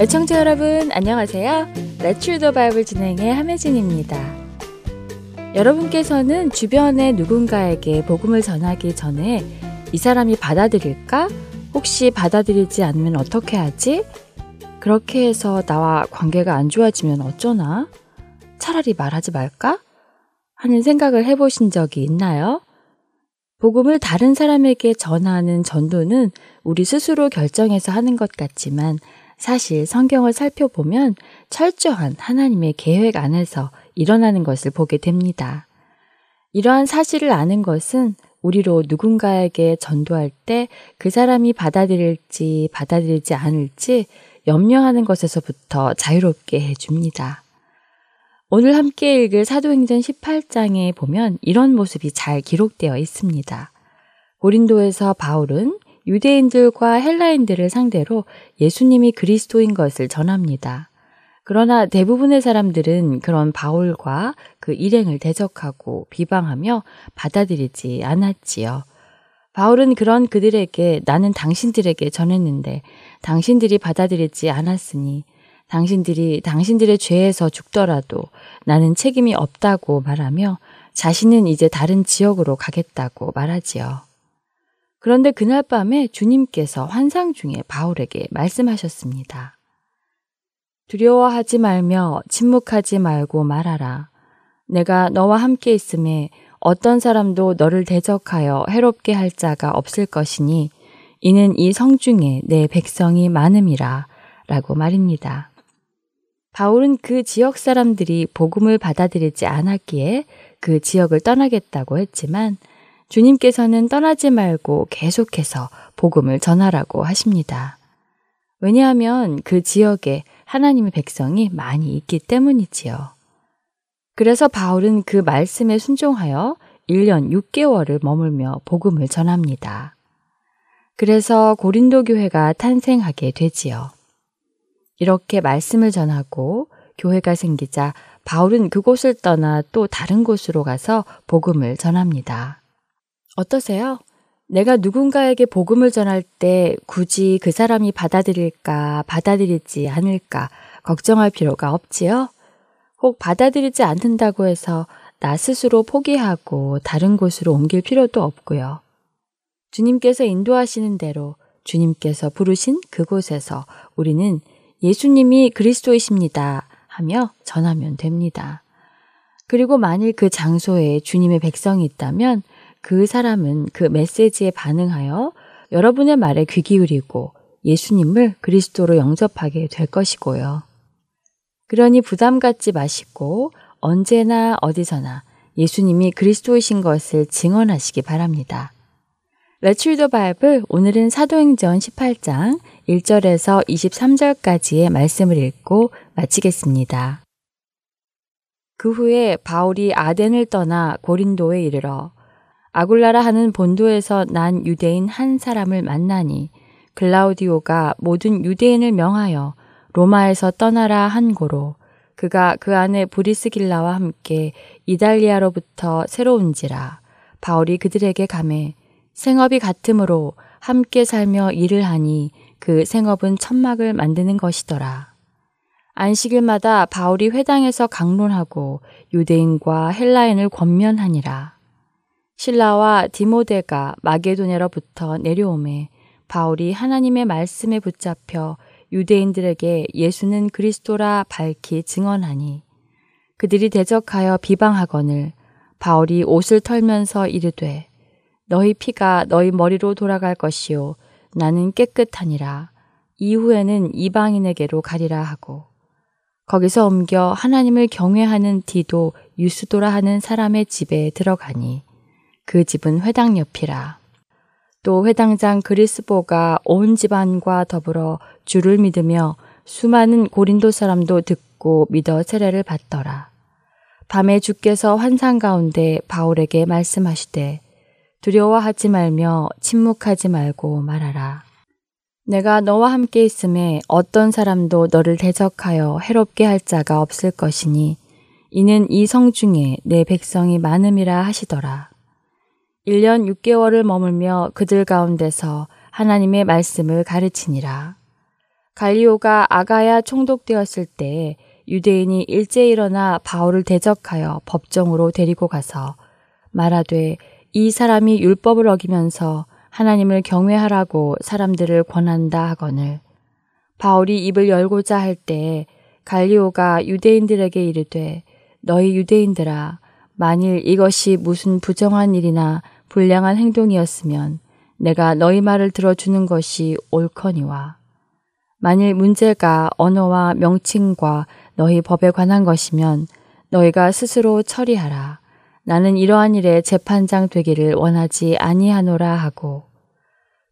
애청자 여러분 안녕하세요. The Bible 진행의 함혜진입니다. 여러분께서는 주변의 누군가에게 복음을 전하기 전에 이 사람이 받아들일까? 혹시 받아들이지 않으면 어떻게 하지? 그렇게 해서 나와 관계가 안 좋아지면 어쩌나? 차라리 말하지 말까? 하는 생각을 해보신 적이 있나요? 복음을 다른 사람에게 전하는 전도는 우리 스스로 결정해서 하는 것 같지만 사실 성경을 살펴보면 철저한 하나님의 계획 안에서 일어나는 것을 보게 됩니다. 이러한 사실을 아는 것은 우리로 누군가에게 전도할 때 그 사람이 받아들일지 받아들이지 않을지 염려하는 것에서부터 자유롭게 해줍니다. 오늘 함께 읽을 사도행전 18장에 보면 이런 모습이 잘 기록되어 있습니다. 고린도에서 바울은 유대인들과 헬라인들을 상대로 예수님이 그리스도인 것을 전합니다. 그러나 대부분의 사람들은 그런 바울과 그 일행을 대적하고 비방하며 받아들이지 않았지요. 바울은 그런 그들에게 나는 당신들에게 전했는데 당신들이 받아들이지 않았으니 당신들이 당신들의 죄에서 죽더라도 나는 책임이 없다고 말하며 자신은 이제 다른 지역으로 가겠다고 말하지요. 그런데 그날 밤에 주님께서 환상 중에 바울에게 말씀하셨습니다. 두려워하지 말며 침묵하지 말고 말하라. 내가 너와 함께 있음에 어떤 사람도 너를 대적하여 해롭게 할 자가 없을 것이니 이는 이 성 중에 내 백성이 많음이라 라고 말입니다. 바울은 그 지역 사람들이 복음을 받아들이지 않았기에 그 지역을 떠나겠다고 했지만 주님께서는 떠나지 말고 계속해서 복음을 전하라고 하십니다. 왜냐하면 그 지역에 하나님의 백성이 많이 있기 때문이지요. 그래서 바울은 그 말씀에 순종하여 1년 6개월을 머물며 복음을 전합니다. 그래서 고린도 교회가 탄생하게 되지요. 이렇게 말씀을 전하고 교회가 생기자 바울은 그곳을 떠나 또 다른 곳으로 가서 복음을 전합니다. 어떠세요? 내가 누군가에게 복음을 전할 때 굳이 그 사람이 받아들일까, 받아들이지 않을까 걱정할 필요가 없지요? 혹 받아들이지 않는다고 해서 나 스스로 포기하고 다른 곳으로 옮길 필요도 없고요. 주님께서 인도하시는 대로 주님께서 부르신 그곳에서 우리는 예수님이 그리스도이십니다 하며 전하면 됩니다. 그리고 만일 그 장소에 주님의 백성이 있다면 그 사람은 그 메시지에 반응하여 여러분의 말에 귀 기울이고 예수님을 그리스도로 영접하게 될 것이고요. 그러니 부담 갖지 마시고 언제나 어디서나 예수님이 그리스도이신 것을 증언하시기 바랍니다. 레츠더 바이블 오늘은 사도행전 18장 1절에서 23절까지의 말씀을 읽고 마치겠습니다. 그 후에 바울이 아덴을 떠나 고린도에 이르러 아굴라라 하는 본도에서 난 유대인 한 사람을 만나니 글라우디오가 모든 유대인을 명하여 로마에서 떠나라 한 고로 그가 그 안에 브리스길라와 함께 이달리아로부터 새로운지라 바울이 그들에게 감해 생업이 같으므로 함께 살며 일을 하니 그 생업은 천막을 만드는 것이더라. 안식일마다 바울이 회당에서 강론하고 유대인과 헬라인을 권면하니라. 신라와 디모데가 마게도네로부터 내려오매 바울이 하나님의 말씀에 붙잡혀 유대인들에게 예수는 그리스도라 밝히 증언하니 그들이 대적하여 비방하거늘 바울이 옷을 털면서 이르되 너희 피가 너희 머리로 돌아갈 것이요 나는 깨끗하니라 이후에는 이방인에게로 가리라 하고 거기서 옮겨 하나님을 경외하는 디도 유스도라 하는 사람의 집에 들어가니 그 집은 회당 옆이라. 또 회당장 그리스보가 온 집안과 더불어 주를 믿으며 수많은 고린도 사람도 듣고 믿어 세례를 받더라. 밤에 주께서 환상 가운데 바울에게 말씀하시되 두려워하지 말며 침묵하지 말고 말하라. 내가 너와 함께 있음에 어떤 사람도 너를 대적하여 해롭게 할 자가 없을 것이니 이는 이 성 중에 내 백성이 많음이라 하시더라. 1년 6개월을 머물며 그들 가운데서 하나님의 말씀을 가르치니라. 갈리오가 아가야 총독되었을 때 유대인이 일제 일어나 바울을 대적하여 법정으로 데리고 가서 말하되 이 사람이 율법을 어기면서 하나님을 경외하라고 사람들을 권한다 하거늘 바울이 입을 열고자 할때 갈리오가 유대인들에게 이르되 너희 유대인들아 만일 이것이 무슨 부정한 일이나 불량한 행동이었으면 내가 너희 말을 들어주는 것이 옳거니와 만일 문제가 언어와 명칭과 너희 법에 관한 것이면 너희가 스스로 처리하라. 나는 이러한 일에 재판장 되기를 원하지 아니하노라 하고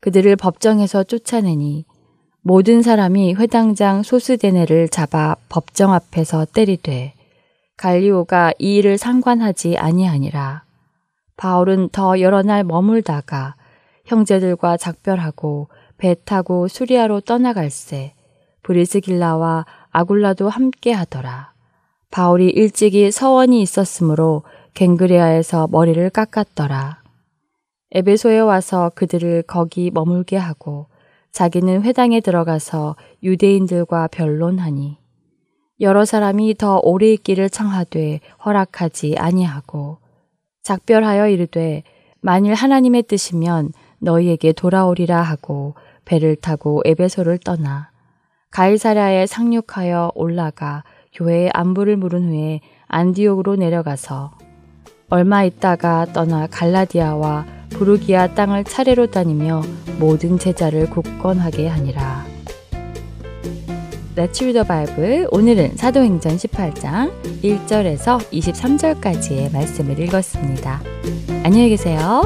그들을 법정에서 쫓아내니 모든 사람이 회당장 소스데네를 잡아 법정 앞에서 때리되 갈리오가 이 일을 상관하지 아니하니라. 바울은 더 여러 날 머물다가 형제들과 작별하고 배 타고 수리아로 떠나갈새 브리스길라와 아굴라도 함께 하더라. 바울이 일찍이 서원이 있었으므로 갱그레아에서 머리를 깎았더라. 에베소에 와서 그들을 거기 머물게 하고 자기는 회당에 들어가서 유대인들과 변론하니 여러 사람이 더 오래 있기를 청하되 허락하지 아니하고 작별하여 이르되 만일 하나님의 뜻이면 너희에게 돌아오리라 하고 배를 타고 에베소를 떠나 가이사랴에 상륙하여 올라가 교회의 안부를 물은 후에 안디옥으로 내려가서 얼마 있다가 떠나 갈라디아와 부르기아 땅을 차례로 다니며 모든 제자를 굳건하게 하니라. Let's read the Bible. 오늘은 사도행전 18장 1절에서 23절까지의 말씀을 읽었습니다. 안녕히 계세요.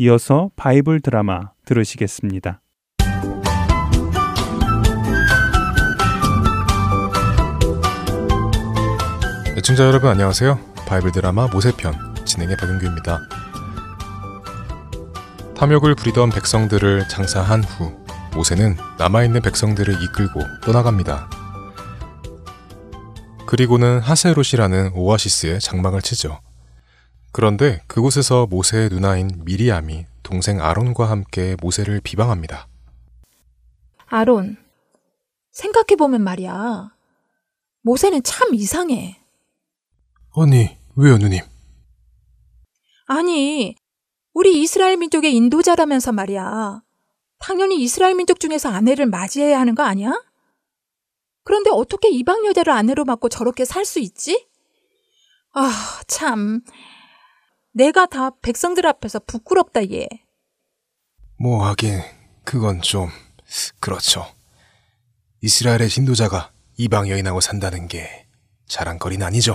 이어서 바이블 드라마 들으시겠습니다. 애청자 여러분 안녕하세요. 바이블 드라마 모세편 진행의 박윤규입니다. 탐욕을 부리던 백성들을 장사한 후 모세는 남아있는 백성들을 이끌고 떠나갑니다. 그리고는 하세롯이라는 오아시스에 장막을 치죠. 그런데 그곳에서 모세의 누나인 미리암이 동생 아론과 함께 모세를 비방합니다. 아론, 생각해보면 말이야. 모세는 참 이상해. 아니, 왜요, 누님? 아니, 우리 이스라엘 민족의 인도자라면서 말이야. 당연히 이스라엘 민족 중에서 아내를 맞이해야 하는 거 아니야? 그런데 어떻게 이방 여자를 아내로 맞고 저렇게 살 수 있지? 아, 참. 내가 다 백성들 앞에서 부끄럽다, 얘. 뭐 하긴 그건 좀 그렇죠. 이스라엘의 신도자가 이방 여인하고 산다는 게 자랑거리는 아니죠.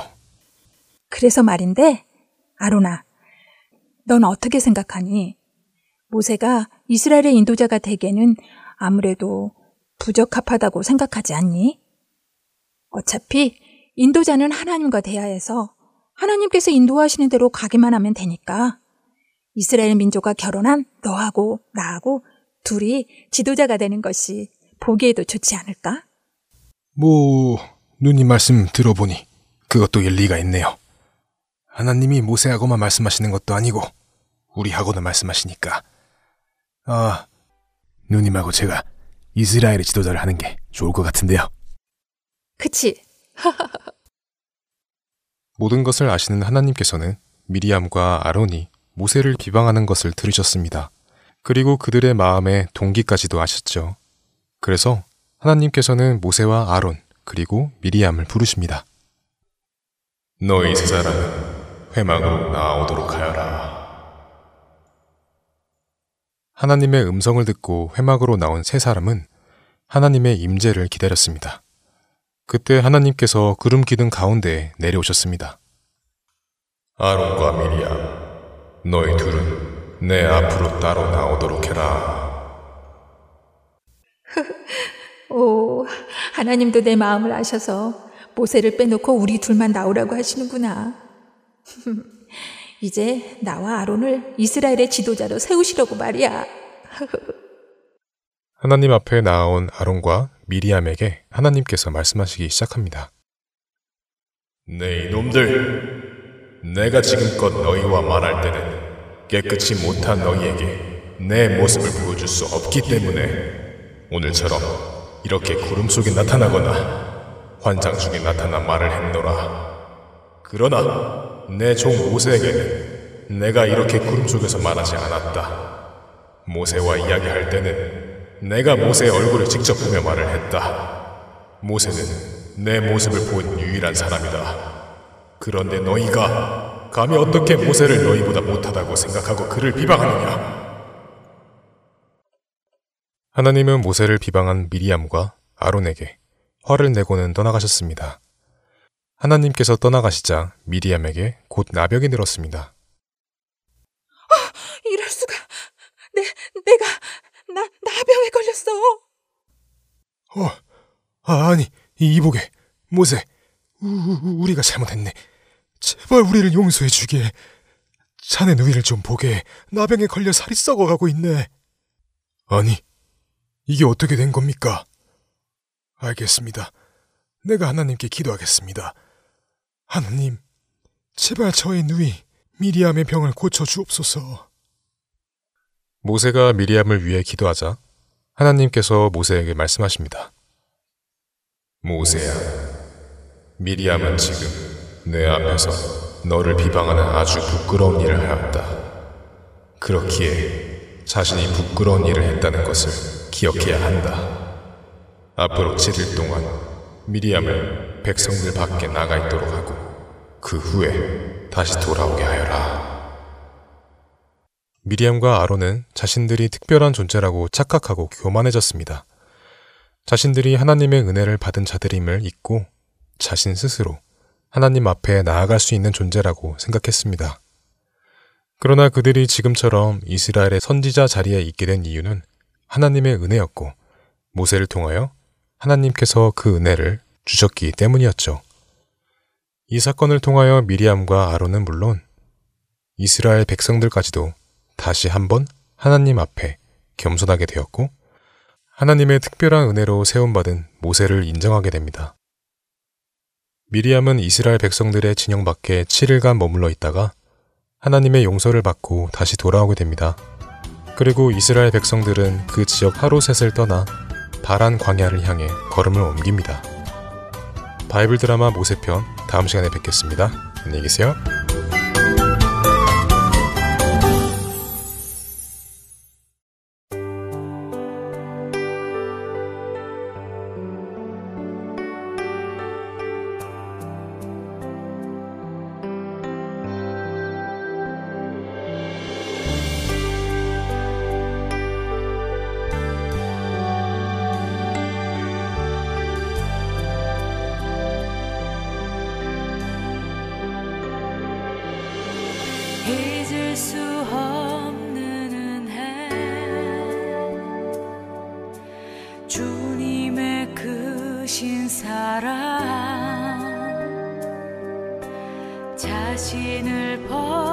그래서 말인데, 아로나, 넌 어떻게 생각하니? 모세가 이스라엘의 인도자가 되기에는 아무래도 부적합하다고 생각하지 않니? 어차피 인도자는 하나님과 대하여서 하나님께서 인도하시는 대로 가기만 하면 되니까 이스라엘 민족과 결혼한 너하고 나하고 둘이 지도자가 되는 것이 보기에도 좋지 않을까? 뭐 누님 말씀 들어보니 그것도 일리가 있네요. 하나님이 모세하고만 말씀하시는 것도 아니고 우리하고도 말씀하시니까 아 누님하고 제가 이스라엘의 지도자를 하는 게 좋을 것 같은데요. 그치? 모든 것을 아시는 하나님께서는 미리암과 아론이 모세를 비방하는 것을 들으셨습니다. 그리고 그들의 마음의 동기까지도 아셨죠. 그래서 하나님께서는 모세와 아론 그리고 미리암을 부르십니다. 너희 세 사람은 회막으로 나오도록 하여라. 하나님의 음성을 듣고 회막으로 나온 세 사람은 하나님의 임재를 기다렸습니다. 그때 하나님께서 구름 기둥 가운데 내려오셨습니다. 아론과 미리암, 너희 둘은 내 앞으로 따로 나오도록 해라. 오, 하나님도 내 마음을 아셔서 모세를 빼놓고 우리 둘만 나오라고 하시는구나. 이제 나와 아론을 이스라엘의 지도자로 세우시려고 말이야. 하나님 앞에 나온 아론과 미리암에게 하나님께서 말씀하시기 시작합니다. 네 이놈들, 내가 지금껏 너희와 말할 때는 깨끗이 못한 너희에게 내 모습을 보여줄 수 없기 때문에 오늘처럼 이렇게 구름 속에 나타나거나 환상 중에 나타나 말을 했노라. 그러나 내 종 모세에게는 내가 이렇게 구름 속에서 말하지 않았다. 모세와 이야기할 때는 내가 모세의 얼굴을 직접 보며 말을 했다. 모세는 내 모습을 본 유일한 사람이다. 그런데 너희가 감히 어떻게 모세를 너희보다 못하다고 생각하고 그를 비방하느냐? 하나님은 모세를 비방한 미리암과 아론에게 화를 내고는 떠나가셨습니다. 하나님께서 떠나가시자 미리암에게 곧 나병이 들었습니다. 이럴 수가. 내, 내가, 나, 나병에 걸렸어. 어, 아, 아니, 이 이복에, 모세, 우, 우, 우리가 잘못했네. 제발 우리를 용서해 주게. 자네 누이를 좀 보게. 나병에 걸려 살이 썩어가고 있네. 아니, 이게 어떻게 된 겁니까? 알겠습니다. 내가 하나님께 기도하겠습니다. 하나님, 제발 저의 누이 미리암의 병을 고쳐 주옵소서. 모세가 미리암을 위해 기도하자 하나님께서 모세에게 말씀하십니다. 모세야, 미리암은 지금 내 앞에서 너를 비방하는 아주 부끄러운 일을 하였다. 그렇기에 자신이 부끄러운 일을 했다는 것을 기억해야 한다. 앞으로 7일 동안 미리암을 백성들 밖에 나가 있도록 하고 그 후에 다시 돌아오게 하여라. 미리암과 아론은 자신들이 특별한 존재라고 착각하고 교만해졌습니다. 자신들이 하나님의 은혜를 받은 자들임을 잊고 자신 스스로 하나님 앞에 나아갈 수 있는 존재라고 생각했습니다. 그러나 그들이 지금처럼 이스라엘의 선지자 자리에 있게 된 이유는 하나님의 은혜였고 모세를 통하여 하나님께서 그 은혜를 주셨기 때문이었죠. 이 사건을 통하여 미리암과 아론은 물론 이스라엘 백성들까지도 다시 한번 하나님 앞에 겸손하게 되었고 하나님의 특별한 은혜로 세움받은 모세를 인정하게 됩니다. 미리암은 이스라엘 백성들의 진영 밖에 7일간 머물러 있다가 하나님의 용서를 받고 다시 돌아오게 됩니다. 그리고 이스라엘 백성들은 그 지역 하루셋을 떠나 바란 광야를 향해 걸음을 옮깁니다. 바이블 드라마 모세편 다음 시간에 뵙겠습니다. 안녕히 계세요. 주님의 크신 사랑. 자신을 버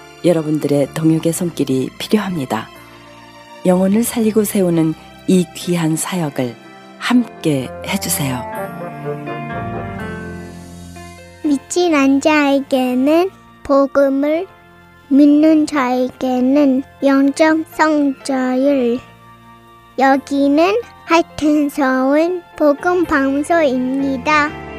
여러분들의 동역의 손길이 필요합니다. 영혼을 살리고 세우는 이 귀한 사역을 함께 해주세요. 믿진 않은 자에게는 복음을 믿는 자에게는 영적 성자율 여기는 하여튼 서울 복음 방송입니다.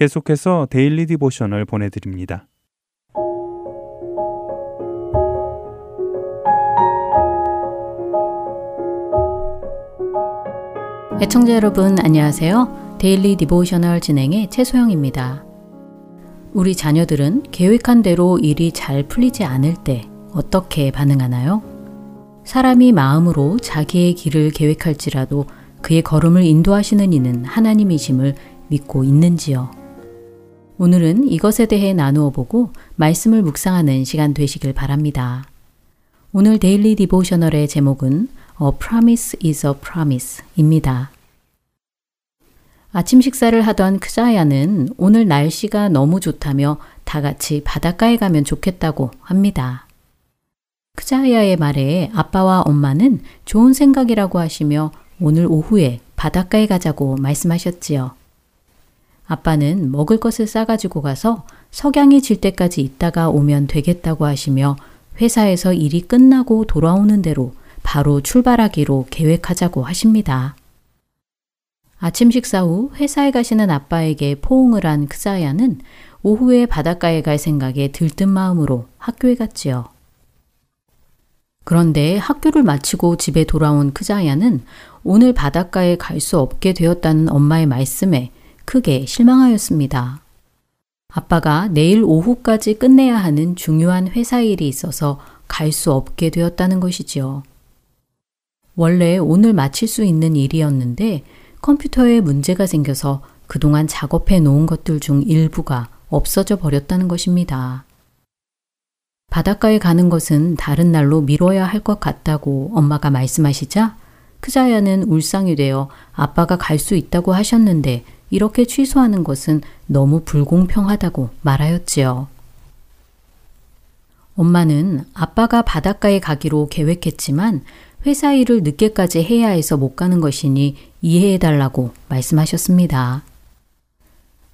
계속해서 Daily Devotional 보내드립니다. 애청자 여러분 안녕하세요. Daily Devotional 진행의 최소영입니다. 우리 자녀들은 계획한 대로 일이 잘 풀리지 않을 때 어떻게 반응하나요? 사람이 마음으로 자기의 길을 계획할지라도 그의 걸음을 인도하시는 이는 하나님이심을 믿고 있는지요? 오늘은 이것에 대해 나누어 보고 말씀을 묵상하는 시간 되시길 바랍니다. 오늘 데일리 디보셔널의 제목은 A Promise is a Promise 입니다. 아침 식사를 하던 크자야는 오늘 날씨가 너무 좋다며 다 같이 바닷가에 가면 좋겠다고 합니다. 크자야의 말에 아빠와 엄마는 좋은 생각이라고 하시며 오늘 오후에 바닷가에 가자고 말씀하셨지요. 아빠는 먹을 것을 싸가지고 가서 석양이 질 때까지 있다가 오면 되겠다고 하시며 회사에서 일이 끝나고 돌아오는 대로 바로 출발하기로 계획하자고 하십니다. 아침 식사 후 회사에 가시는 아빠에게 포옹을 한 크자야는 오후에 바닷가에 갈 생각에 들뜬 마음으로 학교에 갔지요. 그런데 학교를 마치고 집에 돌아온 크자야는 오늘 바닷가에 갈 수 없게 되었다는 엄마의 말씀에 크게 실망하였습니다. 아빠가 내일 오후까지 끝내야 하는 중요한 회사 일이 있어서 갈 수 없게 되었다는 것이지요. 원래 오늘 마칠 수 있는 일이었는데 컴퓨터에 문제가 생겨서 그동안 작업해 놓은 것들 중 일부가 없어져 버렸다는 것입니다. 바닷가에 가는 것은 다른 날로 미뤄야 할 것 같다고 엄마가 말씀하시자 크자야는 울상이 되어 아빠가 갈 수 있다고 하셨는데 이렇게 취소하는 것은 너무 불공평하다고 말하였지요. 엄마는 아빠가 바닷가에 가기로 계획했지만 회사 일을 늦게까지 해야 해서 못 가는 것이니 이해해달라고 말씀하셨습니다.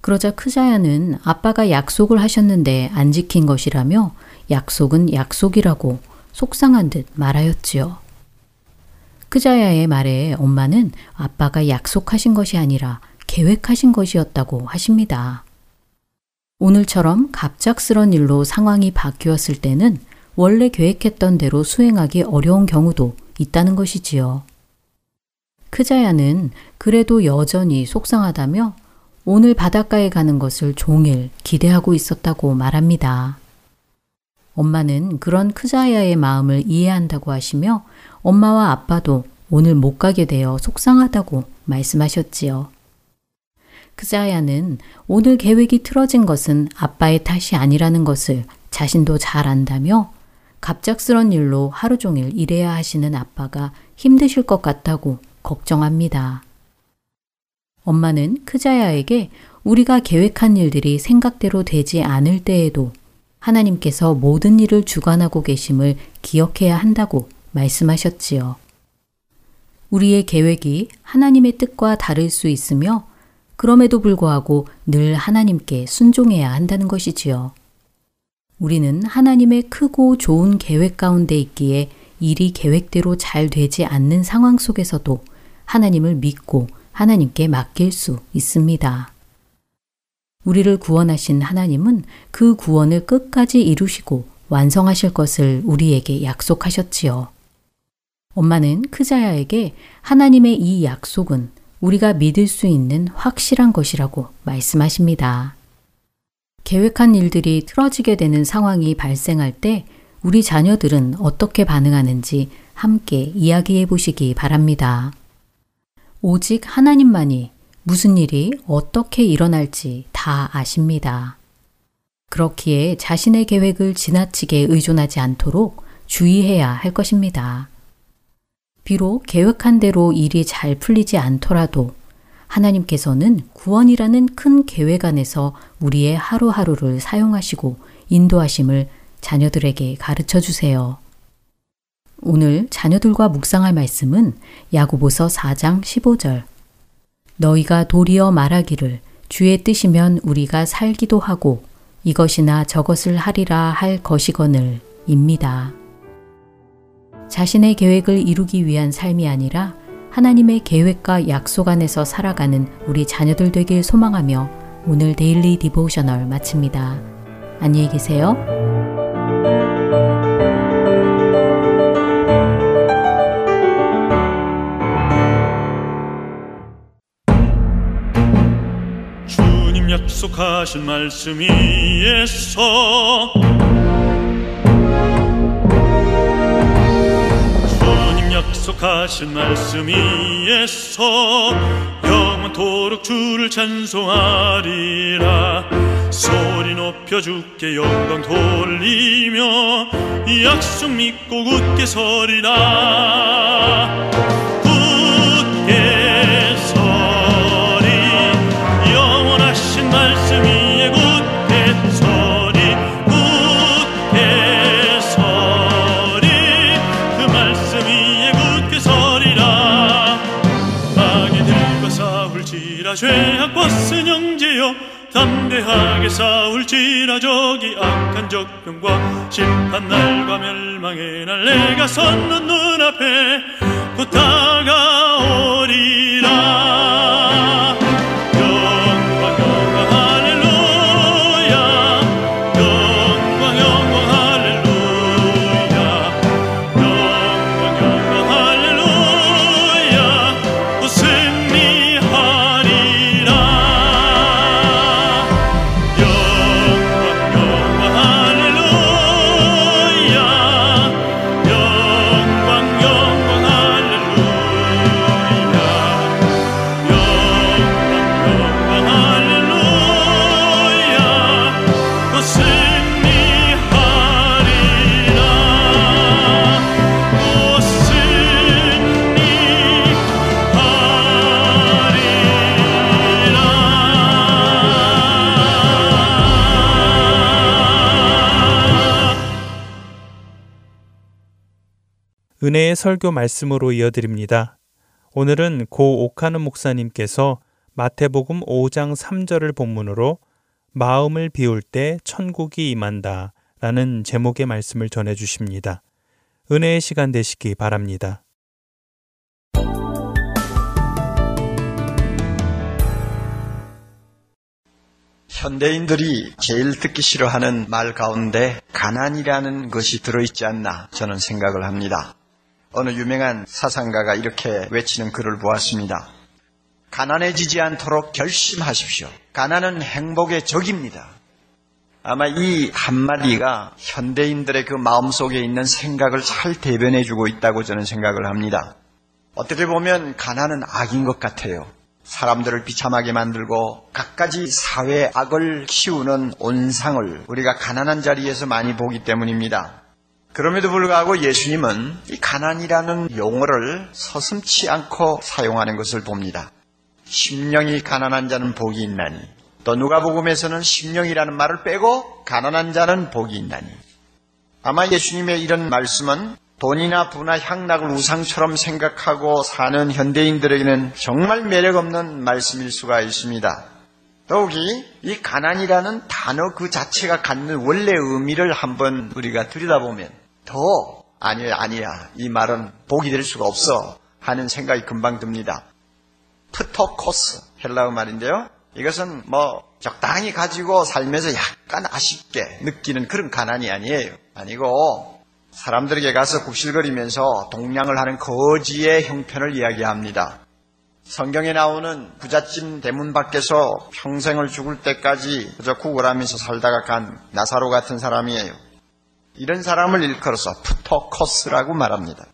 그러자 크자야는 아빠가 약속을 하셨는데 안 지킨 것이라며 약속은 약속이라고 속상한 듯 말하였지요. 크자야의 말에 엄마는 아빠가 약속하신 것이 아니라 계획하신 것이었다고 하십니다. 오늘처럼 갑작스런 일로 상황이 바뀌었을 때는 원래 계획했던 대로 수행하기 어려운 경우도 있다는 것이지요. 크자야는 그래도 여전히 속상하다며 오늘 바닷가에 가는 것을 종일 기대하고 있었다고 말합니다. 엄마는 그런 크자야의 마음을 이해한다고 하시며 엄마와 아빠도 오늘 못 가게 되어 속상하다고 말씀하셨지요. 크자야는 오늘 계획이 틀어진 것은 아빠의 탓이 아니라는 것을 자신도 잘 안다며 갑작스런 일로 하루 종일 일해야 하시는 아빠가 힘드실 것 같다고 걱정합니다. 엄마는 크자야에게 우리가 계획한 일들이 생각대로 되지 않을 때에도 하나님께서 모든 일을 주관하고 계심을 기억해야 한다고 말씀하셨지요. 우리의 계획이 하나님의 뜻과 다를 수 있으며 그럼에도 불구하고 늘 하나님께 순종해야 한다는 것이지요. 우리는 하나님의 크고 좋은 계획 가운데 있기에 일이 계획대로 잘 되지 않는 상황 속에서도 하나님을 믿고 하나님께 맡길 수 있습니다. 우리를 구원하신 하나님은 그 구원을 끝까지 이루시고 완성하실 것을 우리에게 약속하셨지요. 엄마는 크자야에게 하나님의 이 약속은 우리가 믿을 수 있는 확실한 것이라고 말씀하십니다. 계획한 일들이 틀어지게 되는 상황이 발생할 때 우리 자녀들은 어떻게 반응하는지 함께 이야기해 보시기 바랍니다. 오직 하나님만이 무슨 일이 어떻게 일어날지 다 아십니다. 그렇기에 자신의 계획을 지나치게 의존하지 않도록 주의해야 할 것입니다. 비록 계획한 대로 일이 잘 풀리지 않더라도 하나님께서는 구원이라는 큰 계획 안에서 우리의 하루하루를 사용하시고 인도하심을 자녀들에게 가르쳐 주세요. 오늘 자녀들과 묵상할 말씀은 야고보서 4장 15절. 너희가 도리어 말하기를 주의 뜻이면 우리가 살기도 하고 이것이나 저것을 하리라 할 것이거늘 입니다. 자신의 계획을 이루기 위한 삶이 아니라 하나님의 계획과 약속 안에서 살아가는 우리 자녀들 되길 소망하며 오늘 Daily Devotional 마칩니다. 안녕히 계세요. 주님 약속하신 말씀이 있어 약속하신 말씀이 있어 영원토록 주를 찬송하리라. 소리 높여 주께 영광 돌리며 이 약속 믿고 굳게 서리라 담대하게 싸울지라 저기 악한 적병과 심판날과 멸망의 날 내가 섰는 눈앞에 곧 다가오리 은혜의 설교 말씀으로 이어드립니다. 오늘은 고 옥하는 목사님께서 마태복음 5장 3절을 본문으로 마음을 비울 때 천국이 임한다 라는 제목의 말씀을 전해 주십니다. 은혜의 시간 되시기 바랍니다. 현대인들이 제일 듣기 싫어하는 말 가운데 가난이라는 것이 들어있지 않나 저는 생각을 합니다. 어느 유명한 사상가가 이렇게 외치는 글을 보았습니다. 가난해지지 않도록 결심하십시오. 가난은 행복의 적입니다. 아마 이 한마디가 현대인들의 그 마음속에 있는 생각을 잘 대변해 주고 있다고 저는 생각을 합니다. 어떻게 보면 가난은 악인 것 같아요. 사람들을 비참하게 만들고 갖가지 사회 악을 키우는 온상을 우리가 가난한 자리에서 많이 보기 때문입니다. 그럼에도 불구하고 예수님은 이 가난이라는 용어를 서슴치 않고 사용하는 것을 봅니다. 심령이 가난한 자는 복이 있나니 또 누가복음에서는 심령이라는 말을 빼고 가난한 자는 복이 있나니 아마 예수님의 이런 말씀은 돈이나 부나 향락을 우상처럼 생각하고 사는 현대인들에게는 정말 매력 없는 말씀일 수가 있습니다. 더욱이 이 가난이라는 단어 그 자체가 갖는 원래 의미를 한번 우리가 들여다보면 더 아니야 아니야 이 말은 복이 될 수가 없어 하는 생각이 금방 듭니다. 프토코스 헬라어 말인데요. 이것은 뭐 적당히 가지고 살면서 약간 아쉽게 느끼는 그런 가난이 아니에요. 아니고 사람들에게 가서 굽실거리면서 동냥을 하는 거지의 형편을 이야기합니다. 성경에 나오는 부잣집 대문 밖에서 평생을 죽을 때까지 그저 구걸하면서 살다가 간 나사로 같은 사람이에요. 이런 사람을 일컬어서 푸토코스라고 말합니다.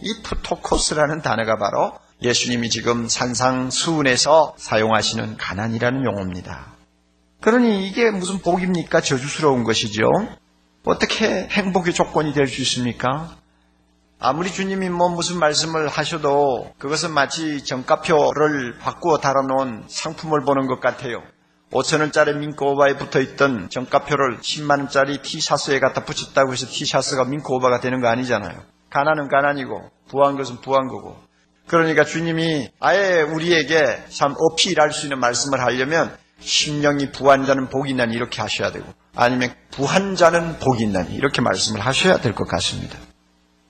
이 푸토코스라는 단어가 바로 예수님이 지금 산상수훈에서 사용하시는 가난이라는 용어입니다. 그러니 이게 무슨 복입니까? 저주스러운 것이죠. 어떻게 행복의 조건이 될 수 있습니까? 아무리 주님이 뭐 무슨 말씀을 하셔도 그것은 마치 정가표를 바꾸어 달아놓은 상품을 보는 것 같아요. 5천원짜리 민코오바에 붙어있던 정가표를 10만원짜리 티셔츠에 갖다 붙였다고 해서 티셔츠가 민코오바가 되는 거 아니잖아요. 가난은 가난이고 부한 것은 부한 거고 그러니까 주님이 아예 우리에게 참 어필할 수 있는 말씀을 하려면 심령이 부한 자는 복이 있나니 이렇게 하셔야 되고 아니면 부한 자는 복이 있나니 이렇게 말씀을 하셔야 될 것 같습니다.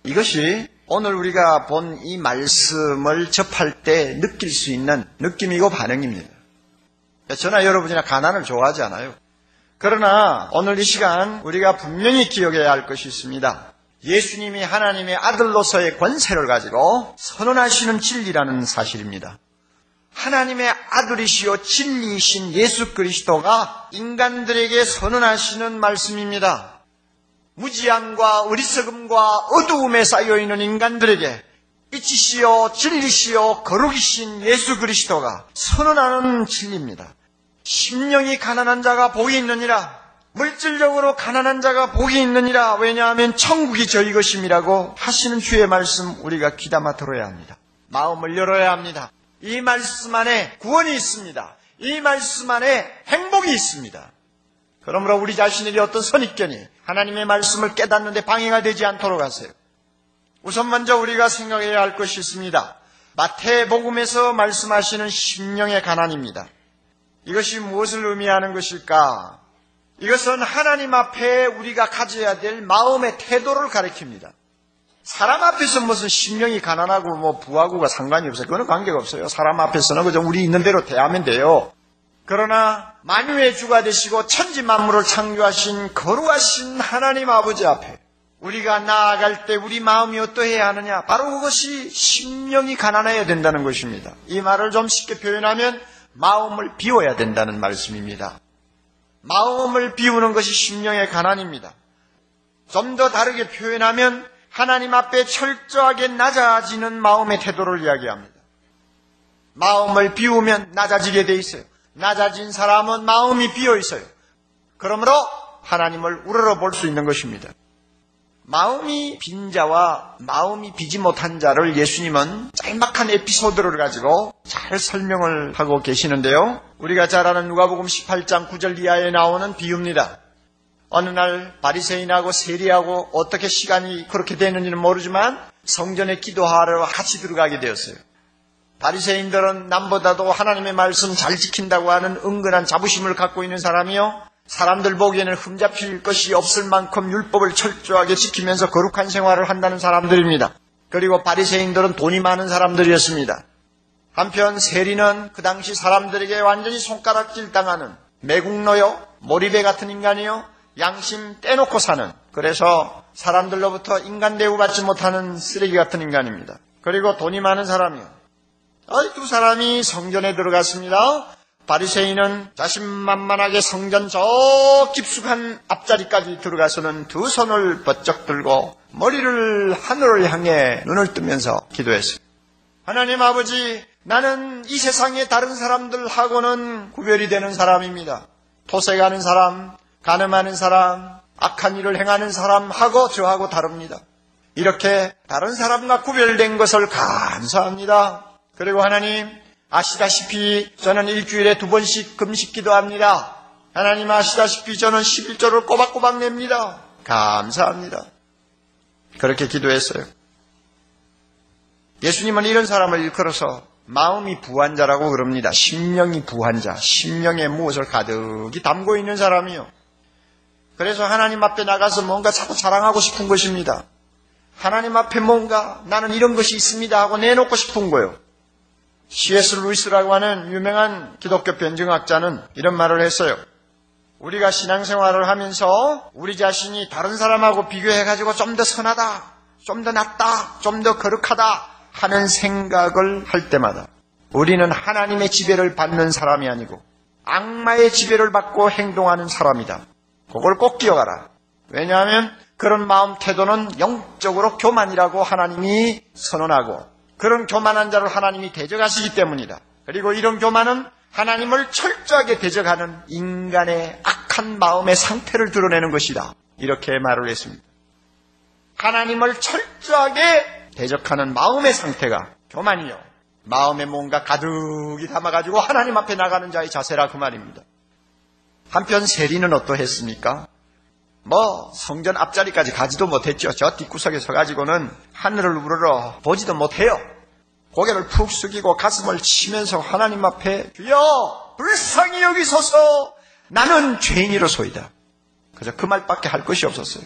이것이 오늘 우리가 본 이 말씀을 접할 때 느낄 수 있는 느낌이고 반응입니다. 저나 여러분이나 가난을 좋아하지 않아요. 그러나 오늘 이 시간 우리가 분명히 기억해야 할 것이 있습니다. 예수님이 하나님의 아들로서의 권세를 가지고 선언하시는 진리라는 사실입니다. 하나님의 아들이시요 진리이신 예수 그리스도가 인간들에게 선언하시는 말씀입니다. 무지함과 어리석음과 어두움에 쌓여있는 인간들에게 빛이시요 진리시요 거룩이신 예수 그리스도가 선언하는 진리입니다. 심령이 가난한 자가 복이 있느니라 물질적으로 가난한 자가 복이 있느니라 왜냐하면 천국이 저희 것임이라고 하시는 주의 말씀 우리가 귀담아 들어야 합니다. 마음을 열어야 합니다. 이 말씀 안에 구원이 있습니다. 이 말씀 안에 행복이 있습니다. 그러므로 우리 자신에게 어떤 선입견이 하나님의 말씀을 깨닫는데 방해가 되지 않도록 하세요. 우선 먼저 우리가 생각해야 할 것이 있습니다. 마태복음에서 말씀하시는 심령의 가난입니다. 이것이 무엇을 의미하는 것일까? 이것은 하나님 앞에 우리가 가져야 될 마음의 태도를 가리킵니다. 사람 앞에서 무슨 심령이 가난하고 뭐 부하고가 상관이 없어요. 그거는 관계가 없어요. 사람 앞에서는 그저 우리 있는 대로 대하면 돼요. 그러나 만유의 주가 되시고 천지 만물을 창조하신 거룩하신 하나님 아버지 앞에 우리가 나아갈 때 우리 마음이 어떠해야 하느냐? 바로 그것이 심령이 가난해야 된다는 것입니다. 이 말을 좀 쉽게 표현하면 마음을 비워야 된다는 말씀입니다. 마음을 비우는 것이 심령의 가난입니다. 좀 더 다르게 표현하면 하나님 앞에 철저하게 낮아지는 마음의 태도를 이야기합니다. 마음을 비우면 낮아지게 돼 있어요. 낮아진 사람은 마음이 비어 있어요. 그러므로 하나님을 우러러 볼 수 있는 것입니다. 마음이 빈 자와 마음이 비지 못한 자를 예수님은 짤막한 에피소드를 가지고 잘 설명을 하고 계시는데요. 우리가 잘 아는 누가복음 18장 9절 이하에 나오는 비유입니다. 어느 날 바리새인하고 세리하고 어떻게 시간이 그렇게 되는지는 모르지만 성전에 기도하러 같이 들어가게 되었어요. 바리새인들은 남보다도 하나님의 말씀 잘 지킨다고 하는 은근한 자부심을 갖고 있는 사람이요. 사람들 보기에는 흠잡힐 것이 없을 만큼 율법을 철저하게 지키면서 거룩한 생활을 한다는 사람들입니다. 그리고 바리새인들은 돈이 많은 사람들이었습니다. 한편 세리는 그 당시 사람들에게 완전히 손가락질 당하는 매국노요, 몰입배 같은 인간이요, 양심 떼놓고 사는 그래서 사람들로부터 인간 대우받지 못하는 쓰레기 같은 인간입니다. 그리고 돈이 많은 사람이요. 두 사람이 성전에 들어갔습니다. 바리새인은 자신만만하게 성전 저 깊숙한 앞자리까지 들어가서는 두 손을 번쩍 들고 머리를 하늘을 향해 눈을 뜨면서 기도했어요. 하나님 아버지, 나는 이 세상의 다른 사람들하고는 구별이 되는 사람입니다. 토색하는 사람, 가늠하는 사람, 악한 일을 행하는 사람하고 저하고 다릅니다. 이렇게 다른 사람과 구별된 것을 감사합니다. 그리고 하나님, 아시다시피 저는 일주일에 두 번씩 금식 기도합니다. 하나님 아시다시피 저는 11조를 꼬박꼬박 냅니다. 감사합니다. 그렇게 기도했어요. 예수님은 이런 사람을 일컬어서 마음이 부한 자라고 그럽니다. 심령이 부한 자, 심령에 무엇을 가득히 담고 있는 사람이요. 그래서 하나님 앞에 나가서 뭔가 자꾸 자랑하고 싶은 것입니다. 하나님 앞에 뭔가 나는 이런 것이 있습니다 하고 내놓고 싶은 거요. C.S. 루이스라고 하는 유명한 기독교 변증학자는 이런 말을 했어요. 우리가 신앙생활을 하면서 우리 자신이 다른 사람하고 비교해가지고 좀 더 선하다, 좀 더 낫다, 좀 더 거룩하다 하는 생각을 할 때마다 우리는 하나님의 지배를 받는 사람이 아니고 악마의 지배를 받고 행동하는 사람이다. 그걸 꼭 기억하라. 왜냐하면 그런 마음 태도는 영적으로 교만이라고 하나님이 선언하고 그런 교만한 자를 하나님이 대적하시기 때문이다. 그리고 이런 교만은 하나님을 철저하게 대적하는 인간의 악한 마음의 상태를 드러내는 것이다. 이렇게 말을 했습니다. 하나님을 철저하게 대적하는 마음의 상태가 교만이요. 마음에 뭔가 가득히 담아가지고 하나님 앞에 나가는 자의 자세라 그 말입니다. 한편 세리는 어떠했습니까? 뭐 성전 앞자리까지 가지도 못했죠. 저 뒷구석에 서가지고는 하늘을 우러러 보지도 못해요. 고개를 푹 숙이고 가슴을 치면서 하나님 앞에 주여 불쌍히 여기소서 나는 죄인이로소이다. 그저 그 말밖에 할 것이 없었어요.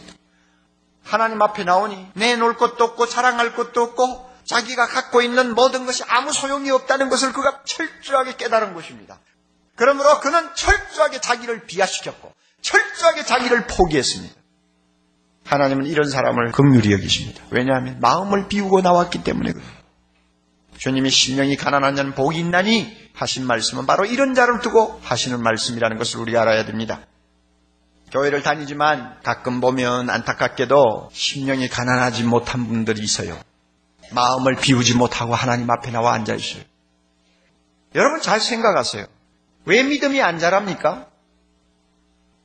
하나님 앞에 나오니 내놓을 것도 없고 자랑할 것도 없고 자기가 갖고 있는 모든 것이 아무 소용이 없다는 것을 그가 철저하게 깨달은 것입니다. 그러므로 그는 철저하게 자기를 비하시켰고 철저하게 자기를 포기했습니다. 하나님은 이런 사람을 극률히 여기십니다. 왜냐하면 마음을 비우고 나왔기 때문에 그래요. 주님이 심령이 가난한 자는 복이 있나니 하신 말씀은 바로 이런 자를 두고 하시는 말씀이라는 것을 우리가 알아야 됩니다. 교회를 다니지만 가끔 보면 안타깝게도 심령이 가난하지 못한 분들이 있어요. 마음을 비우지 못하고 하나님 앞에 나와 앉아 있어요. 여러분 잘 생각하세요. 왜 믿음이 안 자랍니까?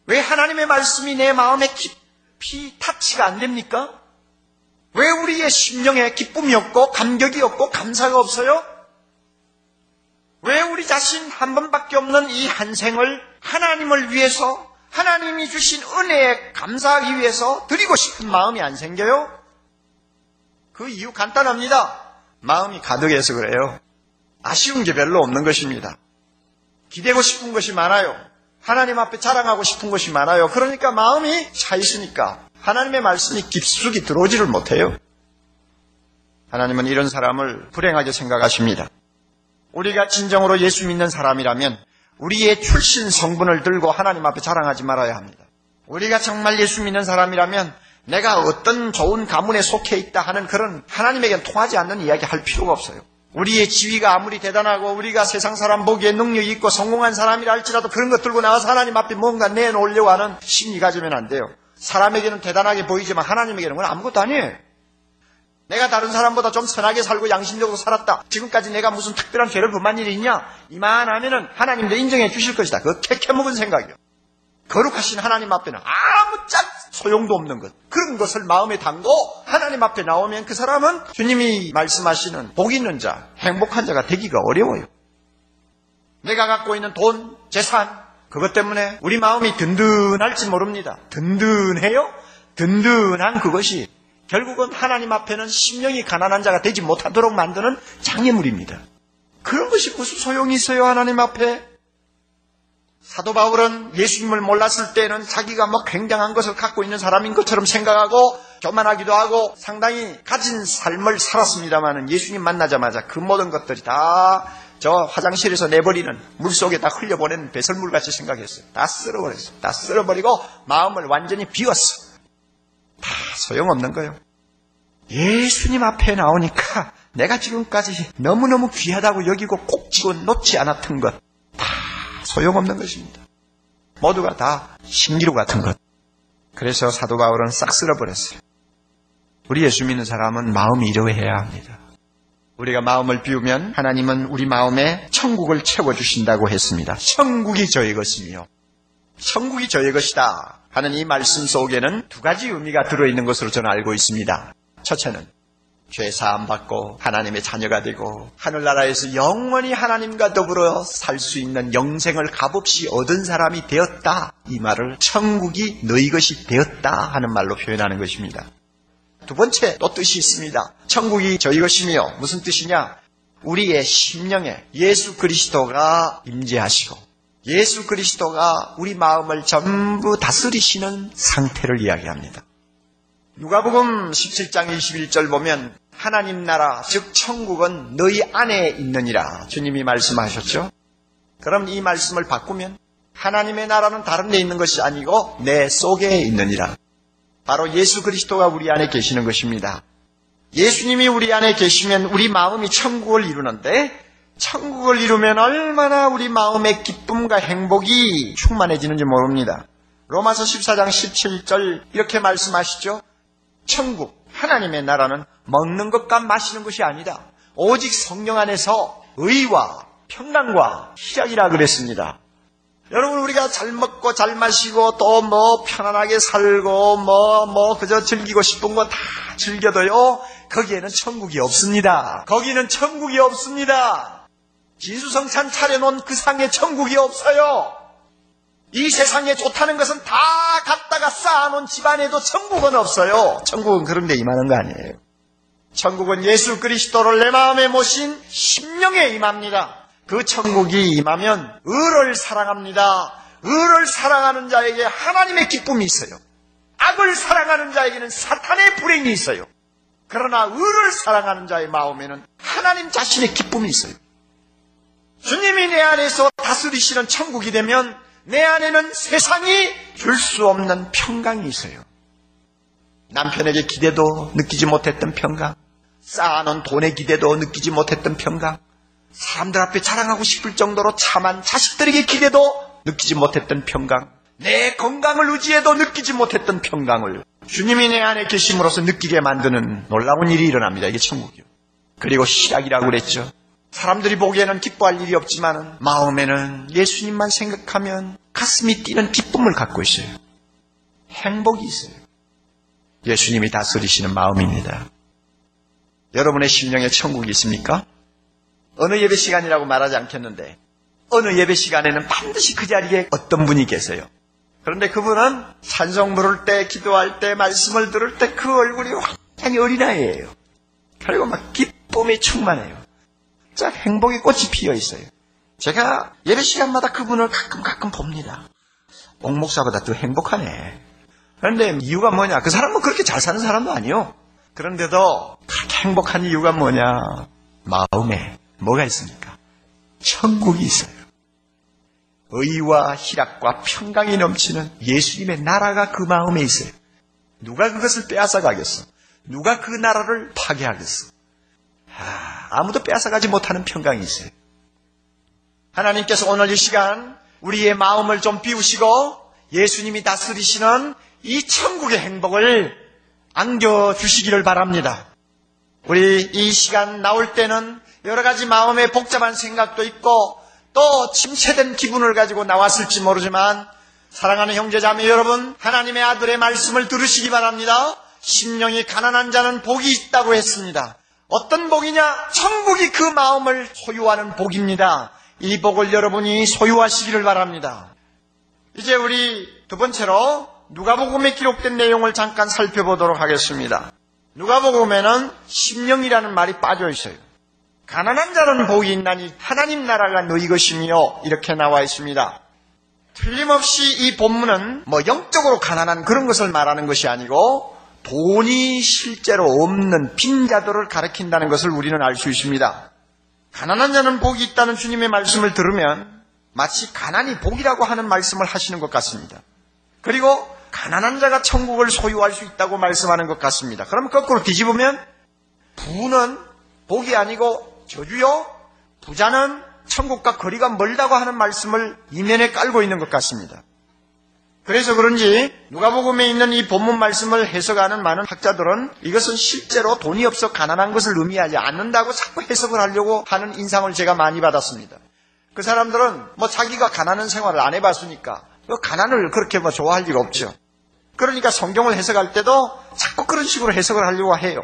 왜 하나님의 말씀이 내 마음에 깊이 타치가 안 됩니까? 왜 우리의 심령에 기쁨이 없고 감격이 없고 감사가 없어요? 왜 우리 자신 한 번밖에 없는 이 한 생을 하나님을 위해서 하나님이 주신 은혜에 감사하기 위해서 드리고 싶은 마음이 안 생겨요? 그 이유 간단합니다. 마음이 가득해서 그래요. 아쉬운 게 별로 없는 것입니다. 기대고 싶은 것이 많아요. 하나님 앞에 자랑하고 싶은 것이 많아요. 그러니까 마음이 차 있으니까 하나님의 말씀이 깊숙이 들어오지를 못해요. 하나님은 이런 사람을 불행하게 생각하십니다. 우리가 진정으로 예수 믿는 사람이라면 우리의 출신 성분을 들고 하나님 앞에 자랑하지 말아야 합니다. 우리가 정말 예수 믿는 사람이라면 내가 어떤 좋은 가문에 속해 있다 하는 그런 하나님에겐 통하지 않는 이야기 할 필요가 없어요. 우리의 지위가 아무리 대단하고 우리가 세상 사람 보기에 능력이 있고 성공한 사람이라 할지라도 그런 것 들고 나와서 하나님 앞에 뭔가 내놓으려고 하는 심리 가지면 안 돼요. 사람에게는 대단하게 보이지만 하나님에게는 그건 아무것도 아니에요. 내가 다른 사람보다 좀 선하게 살고 양심적으로 살았다. 지금까지 내가 무슨 특별한 죄를 범한 일이 있냐? 이만하면은 하나님도 인정해 주실 것이다. 그거 캐캐 먹은 생각이요. 거룩하신 하나님 앞에는 아무짝 소용도 없는 것. 그런 것을 마음에 담고 하나님 앞에 나오면 그 사람은 주님이 말씀하시는 복 있는 자, 행복한 자가 되기가 어려워요. 내가 갖고 있는 돈, 재산, 그것 때문에 우리 마음이 든든할지 모릅니다. 든든해요? 든든한 그것이 결국은 하나님 앞에는 심령이 가난한 자가 되지 못하도록 만드는 장애물입니다. 그런 것이 무슨 소용이 있어요, 하나님 앞에? 사도 바울은 예수님을 몰랐을 때는 자기가 뭐 굉장한 것을 갖고 있는 사람인 것처럼 생각하고 교만하기도 하고 상당히 가진 삶을 살았습니다만 예수님 만나자마자 그 모든 것들이 다 저 화장실에서 내버리는 물 속에 다 흘려보낸 배설물 같이 생각했어요. 다 쓸어버렸어요. 다 쓸어버리고 마음을 완전히 비웠어. 다 소용없는 거예요. 예수님 앞에 나오니까 내가 지금까지 너무너무 귀하다고 여기고 꼭 집어 놓지 않았던 것. 다 소용없는 것입니다. 모두가 다 신기루 같은 것. 그래서 사도 바울은 싹 쓸어버렸어요. 우리 예수 믿는 사람은 마음이 이러해야 합니다. 우리가 마음을 비우면 하나님은 우리 마음에 천국을 채워주신다고 했습니다. 천국이 저의 것이며 천국이 저의 것이다 하는 이 말씀 속에는 두 가지 의미가 들어있는 것으로 저는 알고 있습니다. 첫째는 죄 사함 받고 하나님의 자녀가 되고 하늘나라에서 영원히 하나님과 더불어 살 수 있는 영생을 값없이 얻은 사람이 되었다. 이 말을 천국이 너희 것이 되었다 하는 말로 표현하는 것입니다. 두 번째 또 뜻이 있습니다. 천국이 저희 것이며 무슨 뜻이냐? 우리의 심령에 예수 그리스도가 임재하시고 예수 그리스도가 우리 마음을 전부 다스리시는 상태를 이야기합니다. 누가복음 17장 21절 보면 하나님 나라, 즉 천국은 너희 안에 있느니라. 주님이 말씀하셨죠. 그럼 이 말씀을 바꾸면 하나님의 나라는 다른 데 있는 것이 아니고 내 속에 있느니라. 바로 예수 그리스도가 우리 안에 계시는 것입니다. 예수님이 우리 안에 계시면 우리 마음이 천국을 이루는데 천국을 이루면 얼마나 우리 마음의 기쁨과 행복이 충만해지는지 모릅니다. 로마서 14장 17절 이렇게 말씀하시죠. 천국, 하나님의 나라는 먹는 것과 마시는 것이 아니다. 오직 성령 안에서 의와 평강과 희락이라 그랬습니다. 여러분 우리가 잘 먹고 잘 마시고 또 뭐 편안하게 살고 뭐뭐 그저 즐기고 싶은 거다 즐겨도요 거기에는 천국이 없습니다. 거기는 천국이 없습니다. 진수성찬 차려놓은 그 상에 천국이 없어요. 이 세상에 좋다는 것은 다 갖다가 쌓아놓은 집안에도 천국은 없어요. 천국은 그런데 임하는 거 아니에요. 천국은 예수 그리스도를 내 마음에 모신 심령에 임합니다. 그 천국이 임하면 의를 사랑합니다. 의를 사랑하는 자에게 하나님의 기쁨이 있어요. 악을 사랑하는 자에게는 사탄의 불행이 있어요. 그러나 의를 사랑하는 자의 마음에는 하나님 자신의 기쁨이 있어요. 주님이 내 안에서 다스리시는 천국이 되면 내 안에는 세상이 줄 수 없는 평강이 있어요. 남편에게 기대도 느끼지 못했던 평강, 쌓아놓은 돈의 기대도 느끼지 못했던 평강, 사람들 앞에 자랑하고 싶을 정도로 참한 자식들에게 기대도 느끼지 못했던 평강, 내 건강을 의지해도 느끼지 못했던 평강을 주님이 내 안에 계심으로써 느끼게 만드는 놀라운 일이 일어납니다. 이게 천국이요. 그리고 시작이라고 그랬죠. 사람들이 보기에는 기뻐할 일이 없지만 마음에는 예수님만 생각하면 가슴이 뛰는 기쁨을 갖고 있어요. 행복이 있어요. 예수님이 다스리시는 마음입니다. 여러분의 심령에 천국이 있습니까? 어느 예배 시간이라고 말하지 않겠는데 어느 예배 시간에는 반드시 그 자리에 어떤 분이 계세요. 그런데 그분은 찬송 부를 때, 기도할 때, 말씀을 들을 때 그 얼굴이 완전히 어린아이예요. 그리고 막 기쁨이 충만해요. 진짜 행복의 꽃이 피어 있어요. 제가 예배 시간마다 그분을 가끔 가끔 봅니다. 옥 목사보다 더 행복하네. 그런데 이유가 뭐냐? 그 사람은 그렇게 잘 사는 사람도 아니요. 그런데도 그렇게 행복한 이유가 뭐냐? 마음에 뭐가 있습니까? 천국이 있어요. 의와 희락과 평강이 넘치는 예수님의 나라가 그 마음에 있어요. 누가 그것을 빼앗아 가겠어? 누가 그 나라를 파괴하겠어? 아, 아무도 빼앗아가지 못하는 평강이 있어요. 하나님께서 오늘 이 시간 우리의 마음을 좀 비우시고 예수님이 다스리시는 이 천국의 행복을 안겨주시기를 바랍니다. 우리 이 시간 나올 때는 여러 가지 마음에 복잡한 생각도 있고 또 침체된 기분을 가지고 나왔을지 모르지만 사랑하는 형제자매 여러분 하나님의 아들의 말씀을 들으시기 바랍니다. 심령이 가난한 자는 복이 있다고 했습니다. 어떤 복이냐? 천국이 그 마음을 소유하는 복입니다. 이 복을 여러분이 소유하시기를 바랍니다. 이제 우리 두 번째로 누가복음에 기록된 내용을 잠깐 살펴보도록 하겠습니다. 누가복음에는 심령이라는 말이 빠져 있어요. 가난한 자는 복이 있나니 하나님 나라가 너희 것이며 이렇게 나와 있습니다. 틀림없이 이 본문은 뭐 영적으로 가난한 그런 것을 말하는 것이 아니고 돈이 실제로 없는 빈자들을 가리킨다는 것을 우리는 알 수 있습니다. 가난한 자는 복이 있다는 주님의 말씀을 들으면 마치 가난이 복이라고 하는 말씀을 하시는 것 같습니다. 그리고 가난한 자가 천국을 소유할 수 있다고 말씀하는 것 같습니다. 그럼 거꾸로 뒤집으면 부는 복이 아니고 저주요, 부자는 천국과 거리가 멀다고 하는 말씀을 이면에 깔고 있는 것 같습니다. 그래서 그런지 누가복음에 있는 이 본문 말씀을 해석하는 많은 학자들은 이것은 실제로 돈이 없어 가난한 것을 의미하지 않는다고 자꾸 해석을 하려고 하는 인상을 제가 많이 받았습니다. 그 사람들은 뭐 자기가 가난한 생활을 안 해봤으니까 그 가난을 그렇게 뭐 좋아할 리가 없죠. 그러니까 성경을 해석할 때도 자꾸 그런 식으로 해석을 하려고 해요.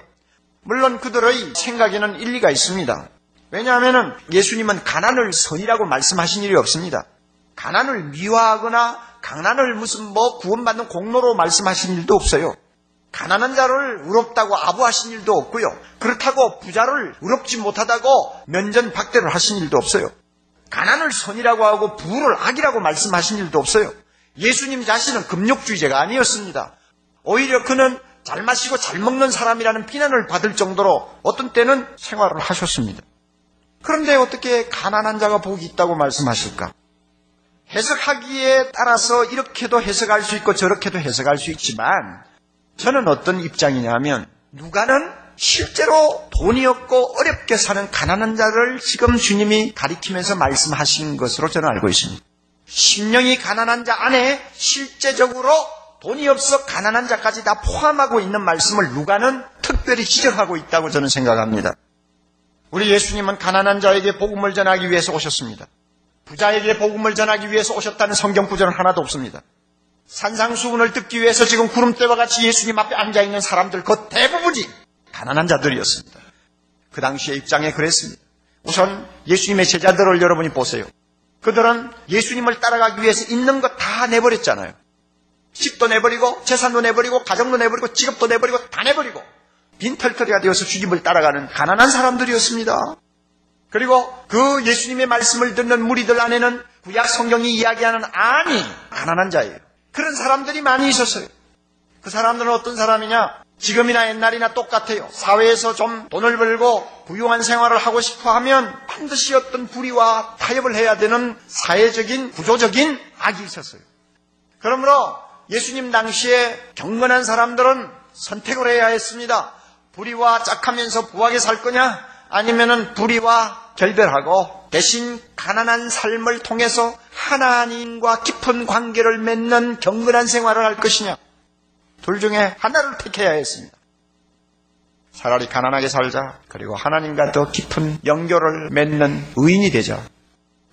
물론 그들의 생각에는 일리가 있습니다. 왜냐하면 예수님은 가난을 선이라고 말씀하신 일이 없습니다. 가난을 미화하거나 가난을 무슨 뭐 구원받는 공로로 말씀하신 일도 없어요. 가난한 자를 의롭다고 아부하신 일도 없고요. 그렇다고 부자를 의롭지 못하다고 면전 박대를 하신 일도 없어요. 가난을 선이라고 하고 부를 악이라고 말씀하신 일도 없어요. 예수님 자신은 금욕주의자가 아니었습니다. 오히려 그는 잘 마시고 잘 먹는 사람이라는 비난을 받을 정도로 어떤 때는 생활을 하셨습니다. 그런데 어떻게 가난한 자가 복이 있다고 말씀하실까? 해석하기에 따라서 이렇게도 해석할 수 있고 저렇게도 해석할 수 있지만 저는 어떤 입장이냐면 누가는 실제로 돈이 없고 어렵게 사는 가난한 자를 지금 주님이 가리키면서 말씀하신 것으로 저는 알고 있습니다. 심령이 가난한 자 안에 실제적으로 돈이 없어 가난한 자까지 다 포함하고 있는 말씀을 누가는 특별히 지적하고 있다고 저는 생각합니다. 우리 예수님은 가난한 자에게 복음을 전하기 위해서 오셨습니다. 부자에게 복음을 전하기 위해서 오셨다는 성경 구절은 하나도 없습니다. 산상수훈을 듣기 위해서 지금 구름대와 같이 예수님 앞에 앉아있는 사람들 그 대부분이 가난한 자들이었습니다. 그 당시의 입장에 그랬습니다. 우선 예수님의 제자들을 여러분이 보세요. 그들은 예수님을 따라가기 위해서 있는 것 다 내버렸잖아요. 집도 내버리고 재산도 내버리고 가정도 내버리고 직업도 내버리고 다 내버리고 빈털터리가 되어서 주님을 따라가는 가난한 사람들이었습니다. 그리고 그 예수님의 말씀을 듣는 무리들 안에는 구약 성경이 이야기하는 아니 가난한 자예요. 그런 사람들이 많이 있었어요. 그 사람들은 어떤 사람이냐? 지금이나 옛날이나 똑같아요. 사회에서 좀 돈을 벌고 부유한 생활을 하고 싶어 하면 반드시 어떤 불의와 타협을 해야 되는 사회적인 구조적인 악이 있었어요. 그러므로 예수님 당시에 경건한 사람들은 선택을 해야 했습니다. 불의와 짝하면서 부하게 살 거냐? 아니면은 불의와 결별하고 대신 가난한 삶을 통해서 하나님과 깊은 관계를 맺는 경건한 생활을 할 것이냐? 둘 중에 하나를 택해야 했습니다. 차라리 가난하게 살자. 그리고 하나님과 더 깊은 연결을 맺는 의인이 되자.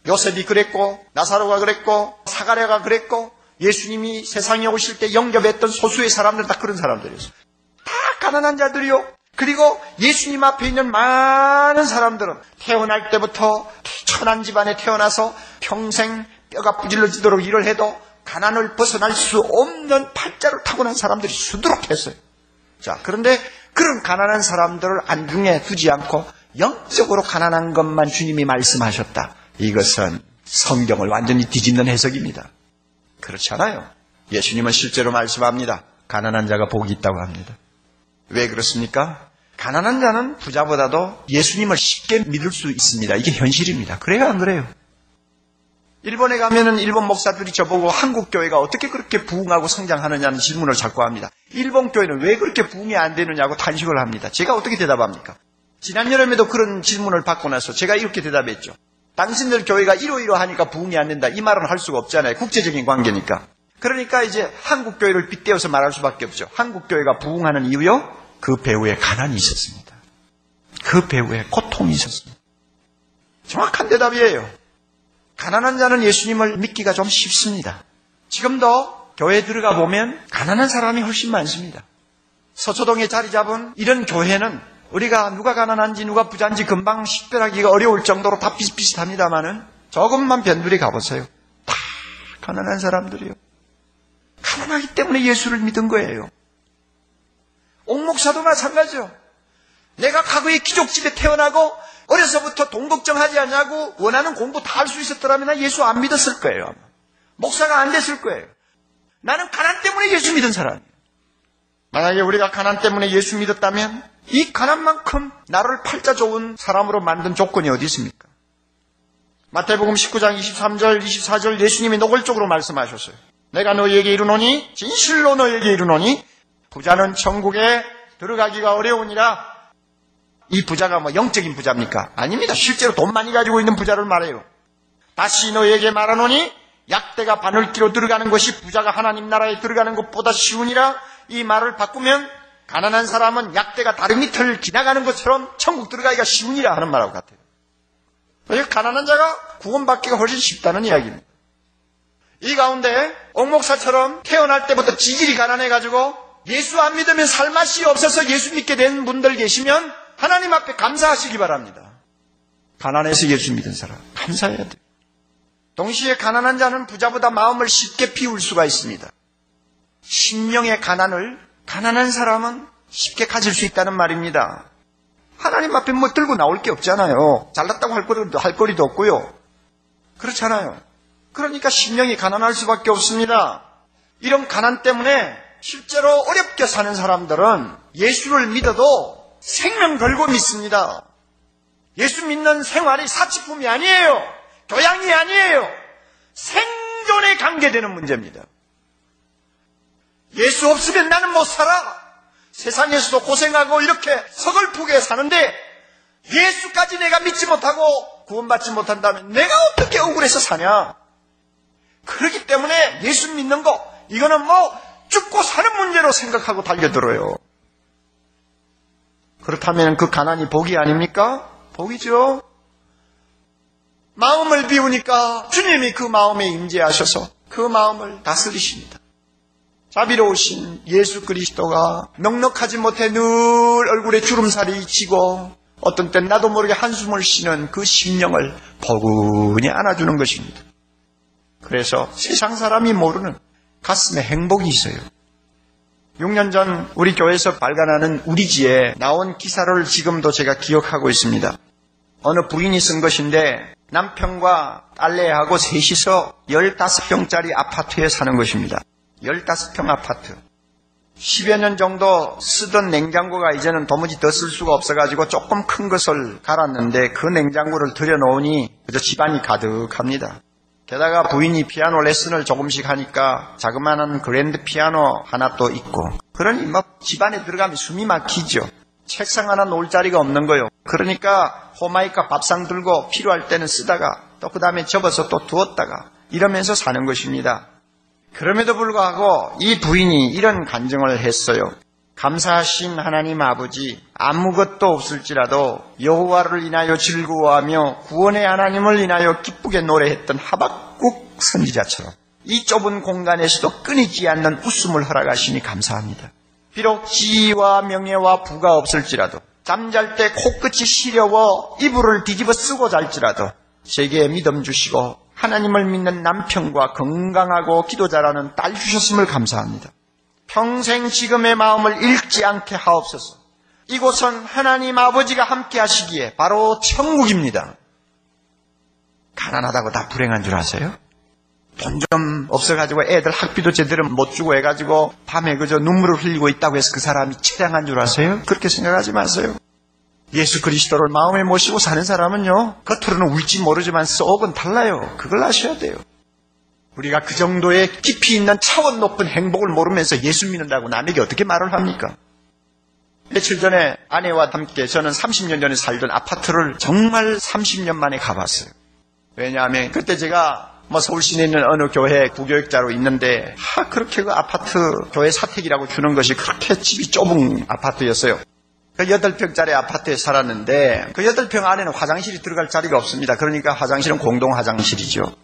요셉이 그랬고, 나사로가 그랬고, 사가랴가 그랬고, 예수님이 세상에 오실 때 영접했던 소수의 사람들 다 그런 사람들이었어요. 다 가난한 자들이요. 그리고 예수님 앞에 있는 많은 사람들은 태어날 때부터 천한 집안에 태어나서 평생 뼈가 부질러지도록 일을 해도 가난을 벗어날 수 없는 팔자를 타고난 사람들이 수두룩 했어요. 자, 그런데 그런 가난한 사람들을 안중에 두지 않고 영적으로 가난한 것만 주님이 말씀하셨다. 이것은 성경을 완전히 뒤집는 해석입니다. 그렇지 않아요. 예수님은 실제로 말씀합니다. 가난한 자가 복이 있다고 합니다. 왜 그렇습니까? 가난한 자는 부자보다도 예수님을 쉽게 믿을 수 있습니다. 이게 현실입니다. 그래요, 안 그래요? 일본에 가면은 일본 목사들이 저보고 한국 교회가 어떻게 그렇게 부흥하고 성장하느냐는 질문을 자꾸 합니다. 일본 교회는 왜 그렇게 부흥이 안 되느냐고 탄식을 합니다. 제가 어떻게 대답합니까? 지난 여름에도 그런 질문을 받고 나서 제가 이렇게 대답했죠. 당신들 교회가 이러이러 하니까 부흥이 안 된다. 이 말은 할 수가 없잖아요. 국제적인 관계니까. 그러니까 이제 한국 교회를 빗대어서 말할 수밖에 없죠. 한국 교회가 부흥하는 이유요? 그 배후에 가난이 있었습니다. 그 배후에 고통이 있었습니다. 정확한 대답이에요. 가난한 자는 예수님을 믿기가 좀 쉽습니다. 지금도 교회에 들어가 보면 가난한 사람이 훨씬 많습니다. 서초동에 자리 잡은 이런 교회는 우리가 누가 가난한지 누가 부자인지 금방 식별하기가 어려울 정도로 다 비슷비슷합니다만은 조금만 변두리 가보세요. 다 가난한 사람들이요. 가난하기 때문에 예수를 믿은 거예요. 옥목사도 마찬가지요. 내가 과거에 귀족집에 태어나고 어려서부터 돈 걱정하지 않냐고 원하는 공부 다 할 수 있었더라면 나 예수 안 믿었을 거예요. 아마. 목사가 안 됐을 거예요. 나는 가난 때문에 예수 믿은 사람이에요. 만약에 우리가 가난 때문에 예수 믿었다면 이 가난만큼 나를 팔자 좋은 사람으로 만든 조건이 어디 있습니까? 마태복음 19장 23절, 24절 예수님이 노골적으로 말씀하셨어요. 내가 너희에게 이르노니 진실로 너희에게 이르노니 부자는 천국에 들어가기가 어려우니라 이 부자가 뭐 영적인 부자입니까? 아닙니다. 실제로 돈 많이 가지고 있는 부자를 말해요. 다시 너희에게 말하노니 약대가 바늘기로 들어가는 것이 부자가 하나님 나라에 들어가는 것보다 쉬우니라 이 말을 바꾸면 가난한 사람은 약대가 다른 밑을 지나가는 것처럼 천국 들어가기가 쉬우니라 하는 말하고 같아요. 그러니까 가난한 자가 구원받기가 훨씬 쉽다는 이야기입니다. 이 가운데 옥목사처럼 태어날 때부터 지질이 가난해가지고 예수 안 믿으면 살맛이 없어서 예수 믿게 된 분들 계시면 하나님 앞에 감사하시기 바랍니다. 가난해서 예수 믿은 사람 감사해야 돼요. 동시에 가난한 자는 부자보다 마음을 쉽게 비울 수가 있습니다. 심령의 가난을 가난한 사람은 쉽게 가질 수 있다는 말입니다. 하나님 앞에 뭐 들고 나올 게 없잖아요. 잘났다고 할 거리도, 할 거리도 없고요. 그렇잖아요. 그러니까 심령이 가난할 수밖에 없습니다. 이런 가난 때문에 실제로 어렵게 사는 사람들은 예수를 믿어도 생명 걸고 믿습니다. 예수 믿는 생활이 사치품이 아니에요. 교양이 아니에요. 생존에 관계되는 문제입니다. 예수 없으면 나는 못 살아. 세상에서도 고생하고 이렇게 서글프게 사는데 예수까지 내가 믿지 못하고 구원받지 못한다면 내가 어떻게 억울해서 사냐? 그렇기 때문에 예수 믿는 거 이거는 뭐 죽고 사는 문제로 생각하고 달려들어요. 그렇다면 그 가난이 복이 아닙니까? 복이죠. 마음을 비우니까 주님이 그 마음에 임재하셔서 그 마음을 다스리십니다. 자비로우신 예수 그리스도가 넉넉하지 못해 늘 얼굴에 주름살이 지고 어떤 땐 나도 모르게 한숨을 쉬는 그 심령을 포근히 안아주는 것입니다. 그래서 세상 사람이 모르는 가슴에 행복이 있어요. 6년 전 우리 교회에서 발간하는 우리지에 나온 기사를 지금도 제가 기억하고 있습니다. 어느 부인이 쓴 것인데 남편과 딸내하고 셋이서 15평짜리 아파트에 사는 것입니다. 15평 아파트. 10여 년 정도 쓰던 냉장고가 이제는 도무지 더 쓸 수가 없어가지고 조금 큰 것을 갈았는데 그 냉장고를 들여놓으니 그저 집안이 가득합니다. 게다가 부인이 피아노 레슨을 조금씩 하니까 자그마한 그랜드 피아노 하나 또 있고 그러니 뭐 집안에 들어가면 숨이 막히죠. 책상 하나 놓을 자리가 없는 거요. 그러니까 호마이카 밥상 들고 필요할 때는 쓰다가 또 그 다음에 접어서 또 두었다가 이러면서 사는 것입니다. 그럼에도 불구하고 이 부인이 이런 간증을 했어요. 감사하신 하나님 아버지 아무것도 없을지라도 여호와를 인하여 즐거워하며 구원의 하나님을 인하여 기쁘게 노래했던 하박국 선지자처럼 이 좁은 공간에서도 끊이지 않는 웃음을 허락하시니 감사합니다. 비록 지위와 명예와 부가 없을지라도 잠잘 때 코끝이 시려워 이불을 뒤집어 쓰고 잘지라도 제게 믿음 주시고 하나님을 믿는 남편과 건강하고 기도 잘하는 딸 주셨음을 감사합니다. 평생 지금의 마음을 잃지 않게 하옵소서. 이곳은 하나님 아버지가 함께 하시기에 바로 천국입니다. 가난하다고 다 불행한 줄 아세요? 돈 좀 없어가지고 애들 학비도 제대로 못 주고 해가지고 밤에 그저 눈물을 흘리고 있다고 해서 그 사람이 처량한 줄 아세요? 그렇게 생각하지 마세요. 예수 그리스도를 마음에 모시고 사는 사람은요, 겉으로는 울지 모르지만 속은 달라요. 그걸 아셔야 돼요. 우리가 그 정도의 깊이 있는 차원 높은 행복을 모르면서 예수 믿는다고 남에게 어떻게 말을 합니까? 며칠 전에 아내와 함께 저는 30년 전에 살던 아파트를 정말 30년 만에 가봤어요. 왜냐하면 그때 제가 뭐 서울 시내에 있는 어느 교회 부교육자로 있는데 하 그렇게 그 아파트 교회 사택이라고 주는 것이 그렇게 집이 좁은 아파트였어요. 그 8평짜리 아파트에 살았는데 그 8평 안에는 화장실이 들어갈 자리가 없습니다. 그러니까 화장실은 공동 화장실이죠.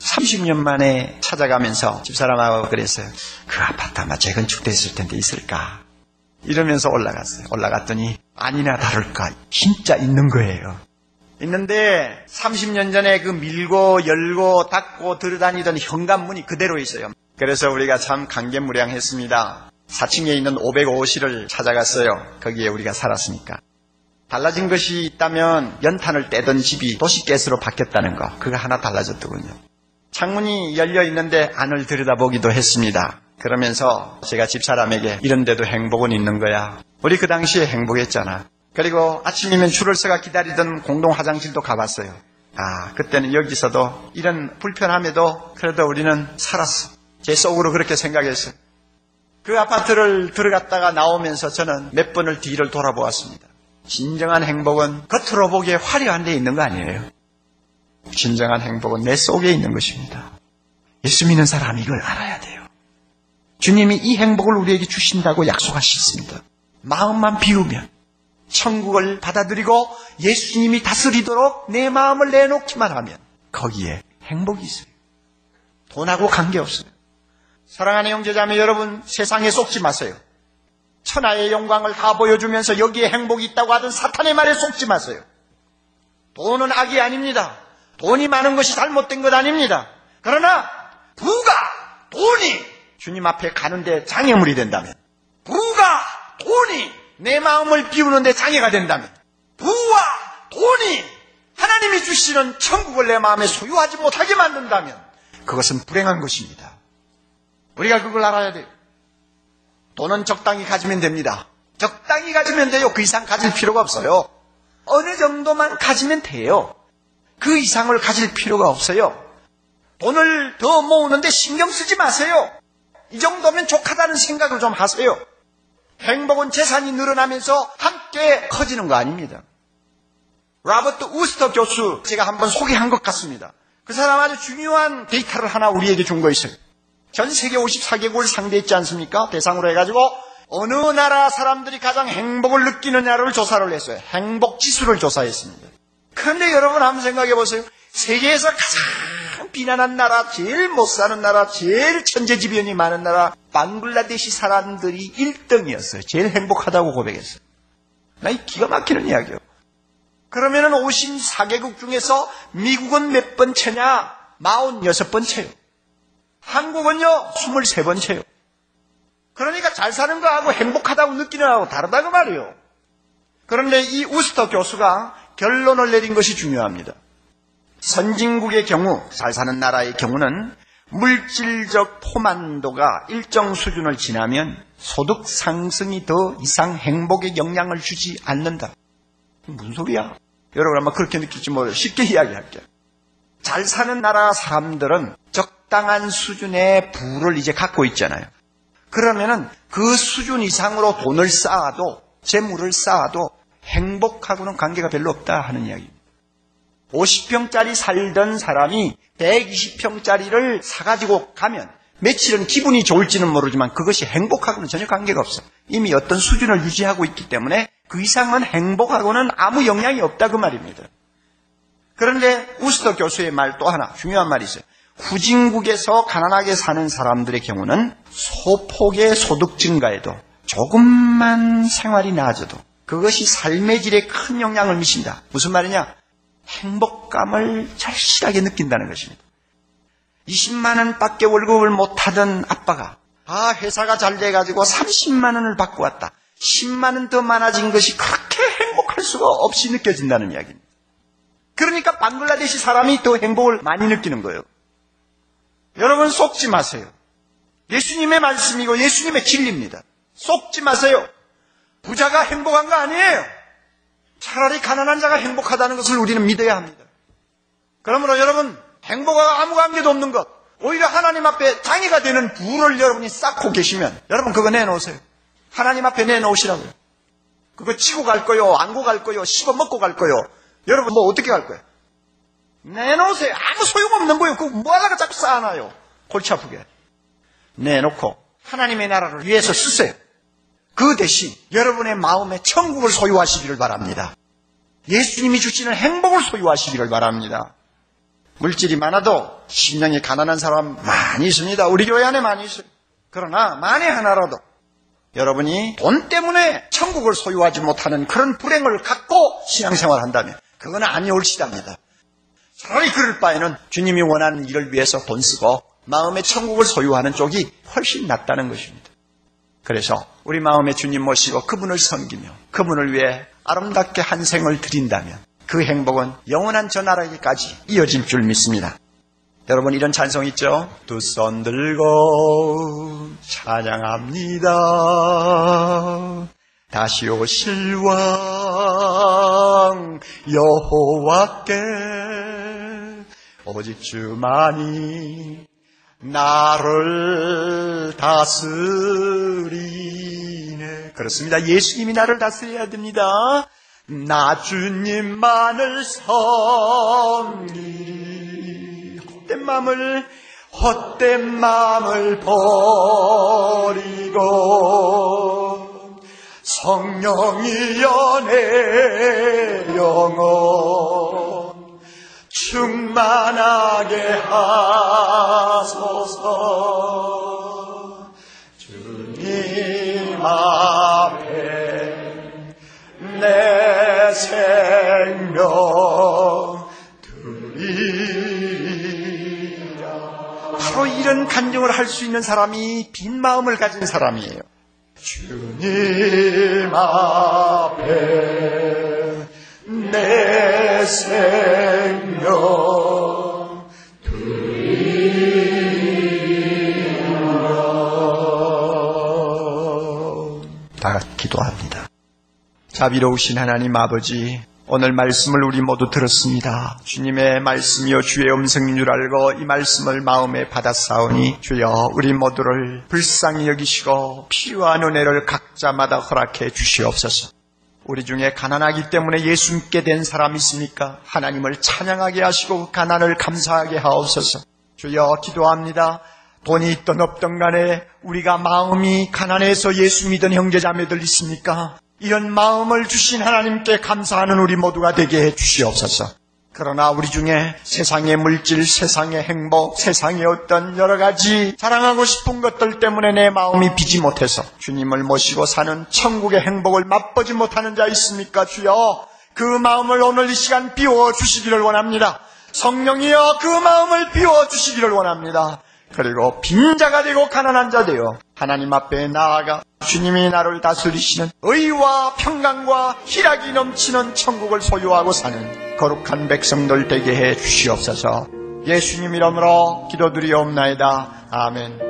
30년 만에 찾아가면서 집사람하고 그랬어요. 그 아파트 아마 재건축됐을 텐데 있을까? 이러면서 올라갔어요. 올라갔더니 아니나 다를까 진짜 있는 거예요. 있는데 30년 전에 그 밀고 열고 닫고 들어다니던 현관문이 그대로 있어요. 그래서 우리가 참 감개무량했습니다. 4층에 있는 505실을 찾아갔어요. 거기에 우리가 살았으니까. 달라진 것이 있다면 연탄을 떼던 집이 도시가스로 바뀌었다는 거. 그거 하나 달라졌더군요. 창문이 열려 있는데 안을 들여다보기도 했습니다. 그러면서 제가 집사람에게 이런 데도 행복은 있는 거야. 우리 그 당시에 행복했잖아. 그리고 아침이면 줄을 서가 기다리던 공동 화장실도 가봤어요. 아, 그때는 여기서도 이런 불편함에도 그래도 우리는 살았어. 제 속으로 그렇게 생각했어요. 그 아파트를 들어갔다가 나오면서 저는 몇 번을 뒤를 돌아보았습니다. 진정한 행복은 겉으로 보기에 화려한 데 있는 거 아니에요. 진정한 행복은 내 속에 있는 것입니다. 예수 믿는 사람이 이걸 알아야 돼요. 주님이 이 행복을 우리에게 주신다고 약속하셨습니다. 마음만 비우면 천국을 받아들이고 예수님이 다스리도록 내 마음을 내놓기만 하면 거기에 행복이 있어요. 돈하고 관계없어요. 사랑하는 형제자매 여러분 세상에 속지 마세요. 천하의 영광을 다 보여주면서 여기에 행복이 있다고 하던 사탄의 말에 속지 마세요. 돈은 악이 아닙니다. 돈이 많은 것이 잘못된 것 아닙니다. 그러나 부가 돈이 주님 앞에 가는데 장애물이 된다면 부가 돈이 내 마음을 비우는데 장애가 된다면 부와 돈이 하나님이 주시는 천국을 내 마음에 소유하지 못하게 만든다면 그것은 불행한 것입니다. 우리가 그걸 알아야 돼요. 돈은 적당히 가지면 됩니다. 적당히 가지면 돼요. 그 이상 가질 필요가 없어요. 어느 정도만 가지면 돼요. 그 이상을 가질 필요가 없어요. 돈을 더 모으는데 신경 쓰지 마세요. 이 정도면 족하다는 생각을 좀 하세요. 행복은 재산이 늘어나면서 함께 커지는 거 아닙니다. 라버트 우스터 교수 제가 한번 소개한 것 같습니다. 그 사람 아주 중요한 데이터를 하나 우리에게 준 거 있어요. 전 세계 54개국을 상대했지 않습니까? 대상으로 해가지고 어느 나라 사람들이 가장 행복을 느끼느냐를 조사를 했어요. 행복 지수를 조사했습니다. 그런데 여러분 한번 생각해 보세요. 세계에서 가장 비난한 나라, 제일 못 사는 나라, 제일 천재지변이 많은 나라, 방글라데시 사람들이 1등이었어요. 제일 행복하다고 고백했어요. 나 이 기가 막히는 이야기예요. 그러면은 54개국 중에서 미국은 몇 번째냐? 46번째요. 한국은요, 23번째요. 그러니까 잘 사는 거하고 행복하다고 느끼는 거하고 다르다고 말이에요. 그런데 이 우스터 교수가 결론을 내린 것이 중요합니다. 선진국의 경우, 잘 사는 나라의 경우는 물질적 포만도가 일정 수준을 지나면 소득 상승이 더 이상 행복에 영향을 주지 않는다. 무슨 소리야? 여러분 아마 그렇게 느낄지 모르요 쉽게 이야기할게요. 잘 사는 나라 사람들은 적당한 수준의 부를 이제 갖고 있잖아요. 그러면은 그 수준 이상으로 돈을 쌓아도 재물을 쌓아도 행복하고는 관계가 별로 없다 하는 이야기입니다. 50평짜리 살던 사람이 120평짜리를 사가지고 가면 며칠은 기분이 좋을지는 모르지만 그것이 행복하고는 전혀 관계가 없어. 이미 어떤 수준을 유지하고 있기 때문에 그 이상은 행복하고는 아무 영향이 없다 그 말입니다. 그런데 우스터 교수의 말 또 하나 중요한 말이 있어요. 후진국에서 가난하게 사는 사람들의 경우는 소폭의 소득 증가에도 조금만 생활이 나아져도 그것이 삶의 질에 큰 영향을 미친다. 무슨 말이냐? 행복감을 절실하게 느낀다는 것입니다. 20만 원밖에 월급을 못 하던 아빠가 아 회사가 잘 돼가지고 30만 원을 받고 왔다. 10만 원 더 많아진 것이 그렇게 행복할 수가 없이 느껴진다는 이야기입니다. 그러니까 방글라데시 사람이 더 행복을 많이 느끼는 거예요. 여러분 속지 마세요. 예수님의 말씀이고 예수님의 진리입니다. 속지 마세요. 부자가 행복한 거 아니에요. 차라리 가난한 자가 행복하다는 것을 우리는 믿어야 합니다. 그러므로 여러분 행복과 아무 관계도 없는 것 오히려 하나님 앞에 장애가 되는 부를 여러분이 쌓고 계시면 여러분 그거 내놓으세요. 하나님 앞에 내놓으시라고요. 그거 치고 갈 거요, 안고 갈 거요, 씹어 먹고 갈 거요. 여러분 뭐 어떻게 갈 거예요? 내놓으세요. 아무 소용없는 거예요. 그거 뭐 하다가 자꾸 쌓아놔요. 골치 아프게. 내놓고 하나님의 나라를 위해서 쓰세요. 그 대신 여러분의 마음에 천국을 소유하시기를 바랍니다. 예수님이 주시는 행복을 소유하시기를 바랍니다. 물질이 많아도 심령이 가난한 사람 많이 있습니다. 우리 교회 안에 많이 있어요. 그러나 만에 하나라도 여러분이 돈 때문에 천국을 소유하지 못하는 그런 불행을 갖고 신앙생활 한다면 그건 아니올시답니다. 차라리 그럴 바에는 주님이 원하는 일을 위해서 돈 쓰고 마음의 천국을 소유하는 쪽이 훨씬 낫다는 것입니다. 그래서 우리 마음의 주님 모시고 그분을 섬기며 그분을 위해 아름답게 한 생을 드린다면 그 행복은 영원한 저 나라에까지 이어질 줄 믿습니다. 여러분 이런 찬송 있죠? 두 손 들고 찬양합니다. 다시 오실 왕 여호와께 오직 주만이 나를 다스리네. 그렇습니다. 예수님이 나를 다스려야 됩니다. 나 주님만을 섬기 헛된 마음을 헛된 마음을 버리고 성령이 연애 영혼 충만하게 하소서. 주님 앞에 내 생명 드리랴 바로 이런 간증을 할 수 있는 사람이 빈 마음을 가진 사람이에요. 주님 앞에 내 생명 다 기도합니다. 자비로우신 하나님 아버지, 오늘 말씀을 우리 모두 들었습니다. 주님의 말씀이요 주의 음성인 줄 알고 이 말씀을 마음에 받았사오니 주여 우리 모두를 불쌍히 여기시고 필요한 은혜를 각자마다 허락해 주시옵소서. 우리 중에 가난하기 때문에 예수 믿게 된 사람 있습니까? 하나님을 찬양하게 하시고 그 가난을 감사하게 하옵소서. 주여 기도합니다. 돈이 있던 없던 간에 우리가 마음이 가난해서 예수 믿은 형제자매들 있습니까? 이런 마음을 주신 하나님께 감사하는 우리 모두가 되게 해 주시옵소서. 그러나 우리 중에 세상의 물질, 세상의 행복, 세상의 어떤 여러 가지 자랑하고 싶은 것들 때문에 내 마음이 비지 못해서 주님을 모시고 사는 천국의 행복을 맛보지 못하는 자 있습니까? 주여 그 마음을 오늘 이 시간 비워 주시기를 원합니다. 성령이여 그 마음을 비워 주시기를 원합니다. 그리고 빈자가 되고 가난한 자 되어 하나님 앞에 나아가 주님이 나를 다스리시는 의와 평강과 희락이 넘치는 천국을 소유하고 사는 거룩한 백성들 되게 해 주시옵소서. 예수님 이름으로 기도드리옵나이다. 아멘.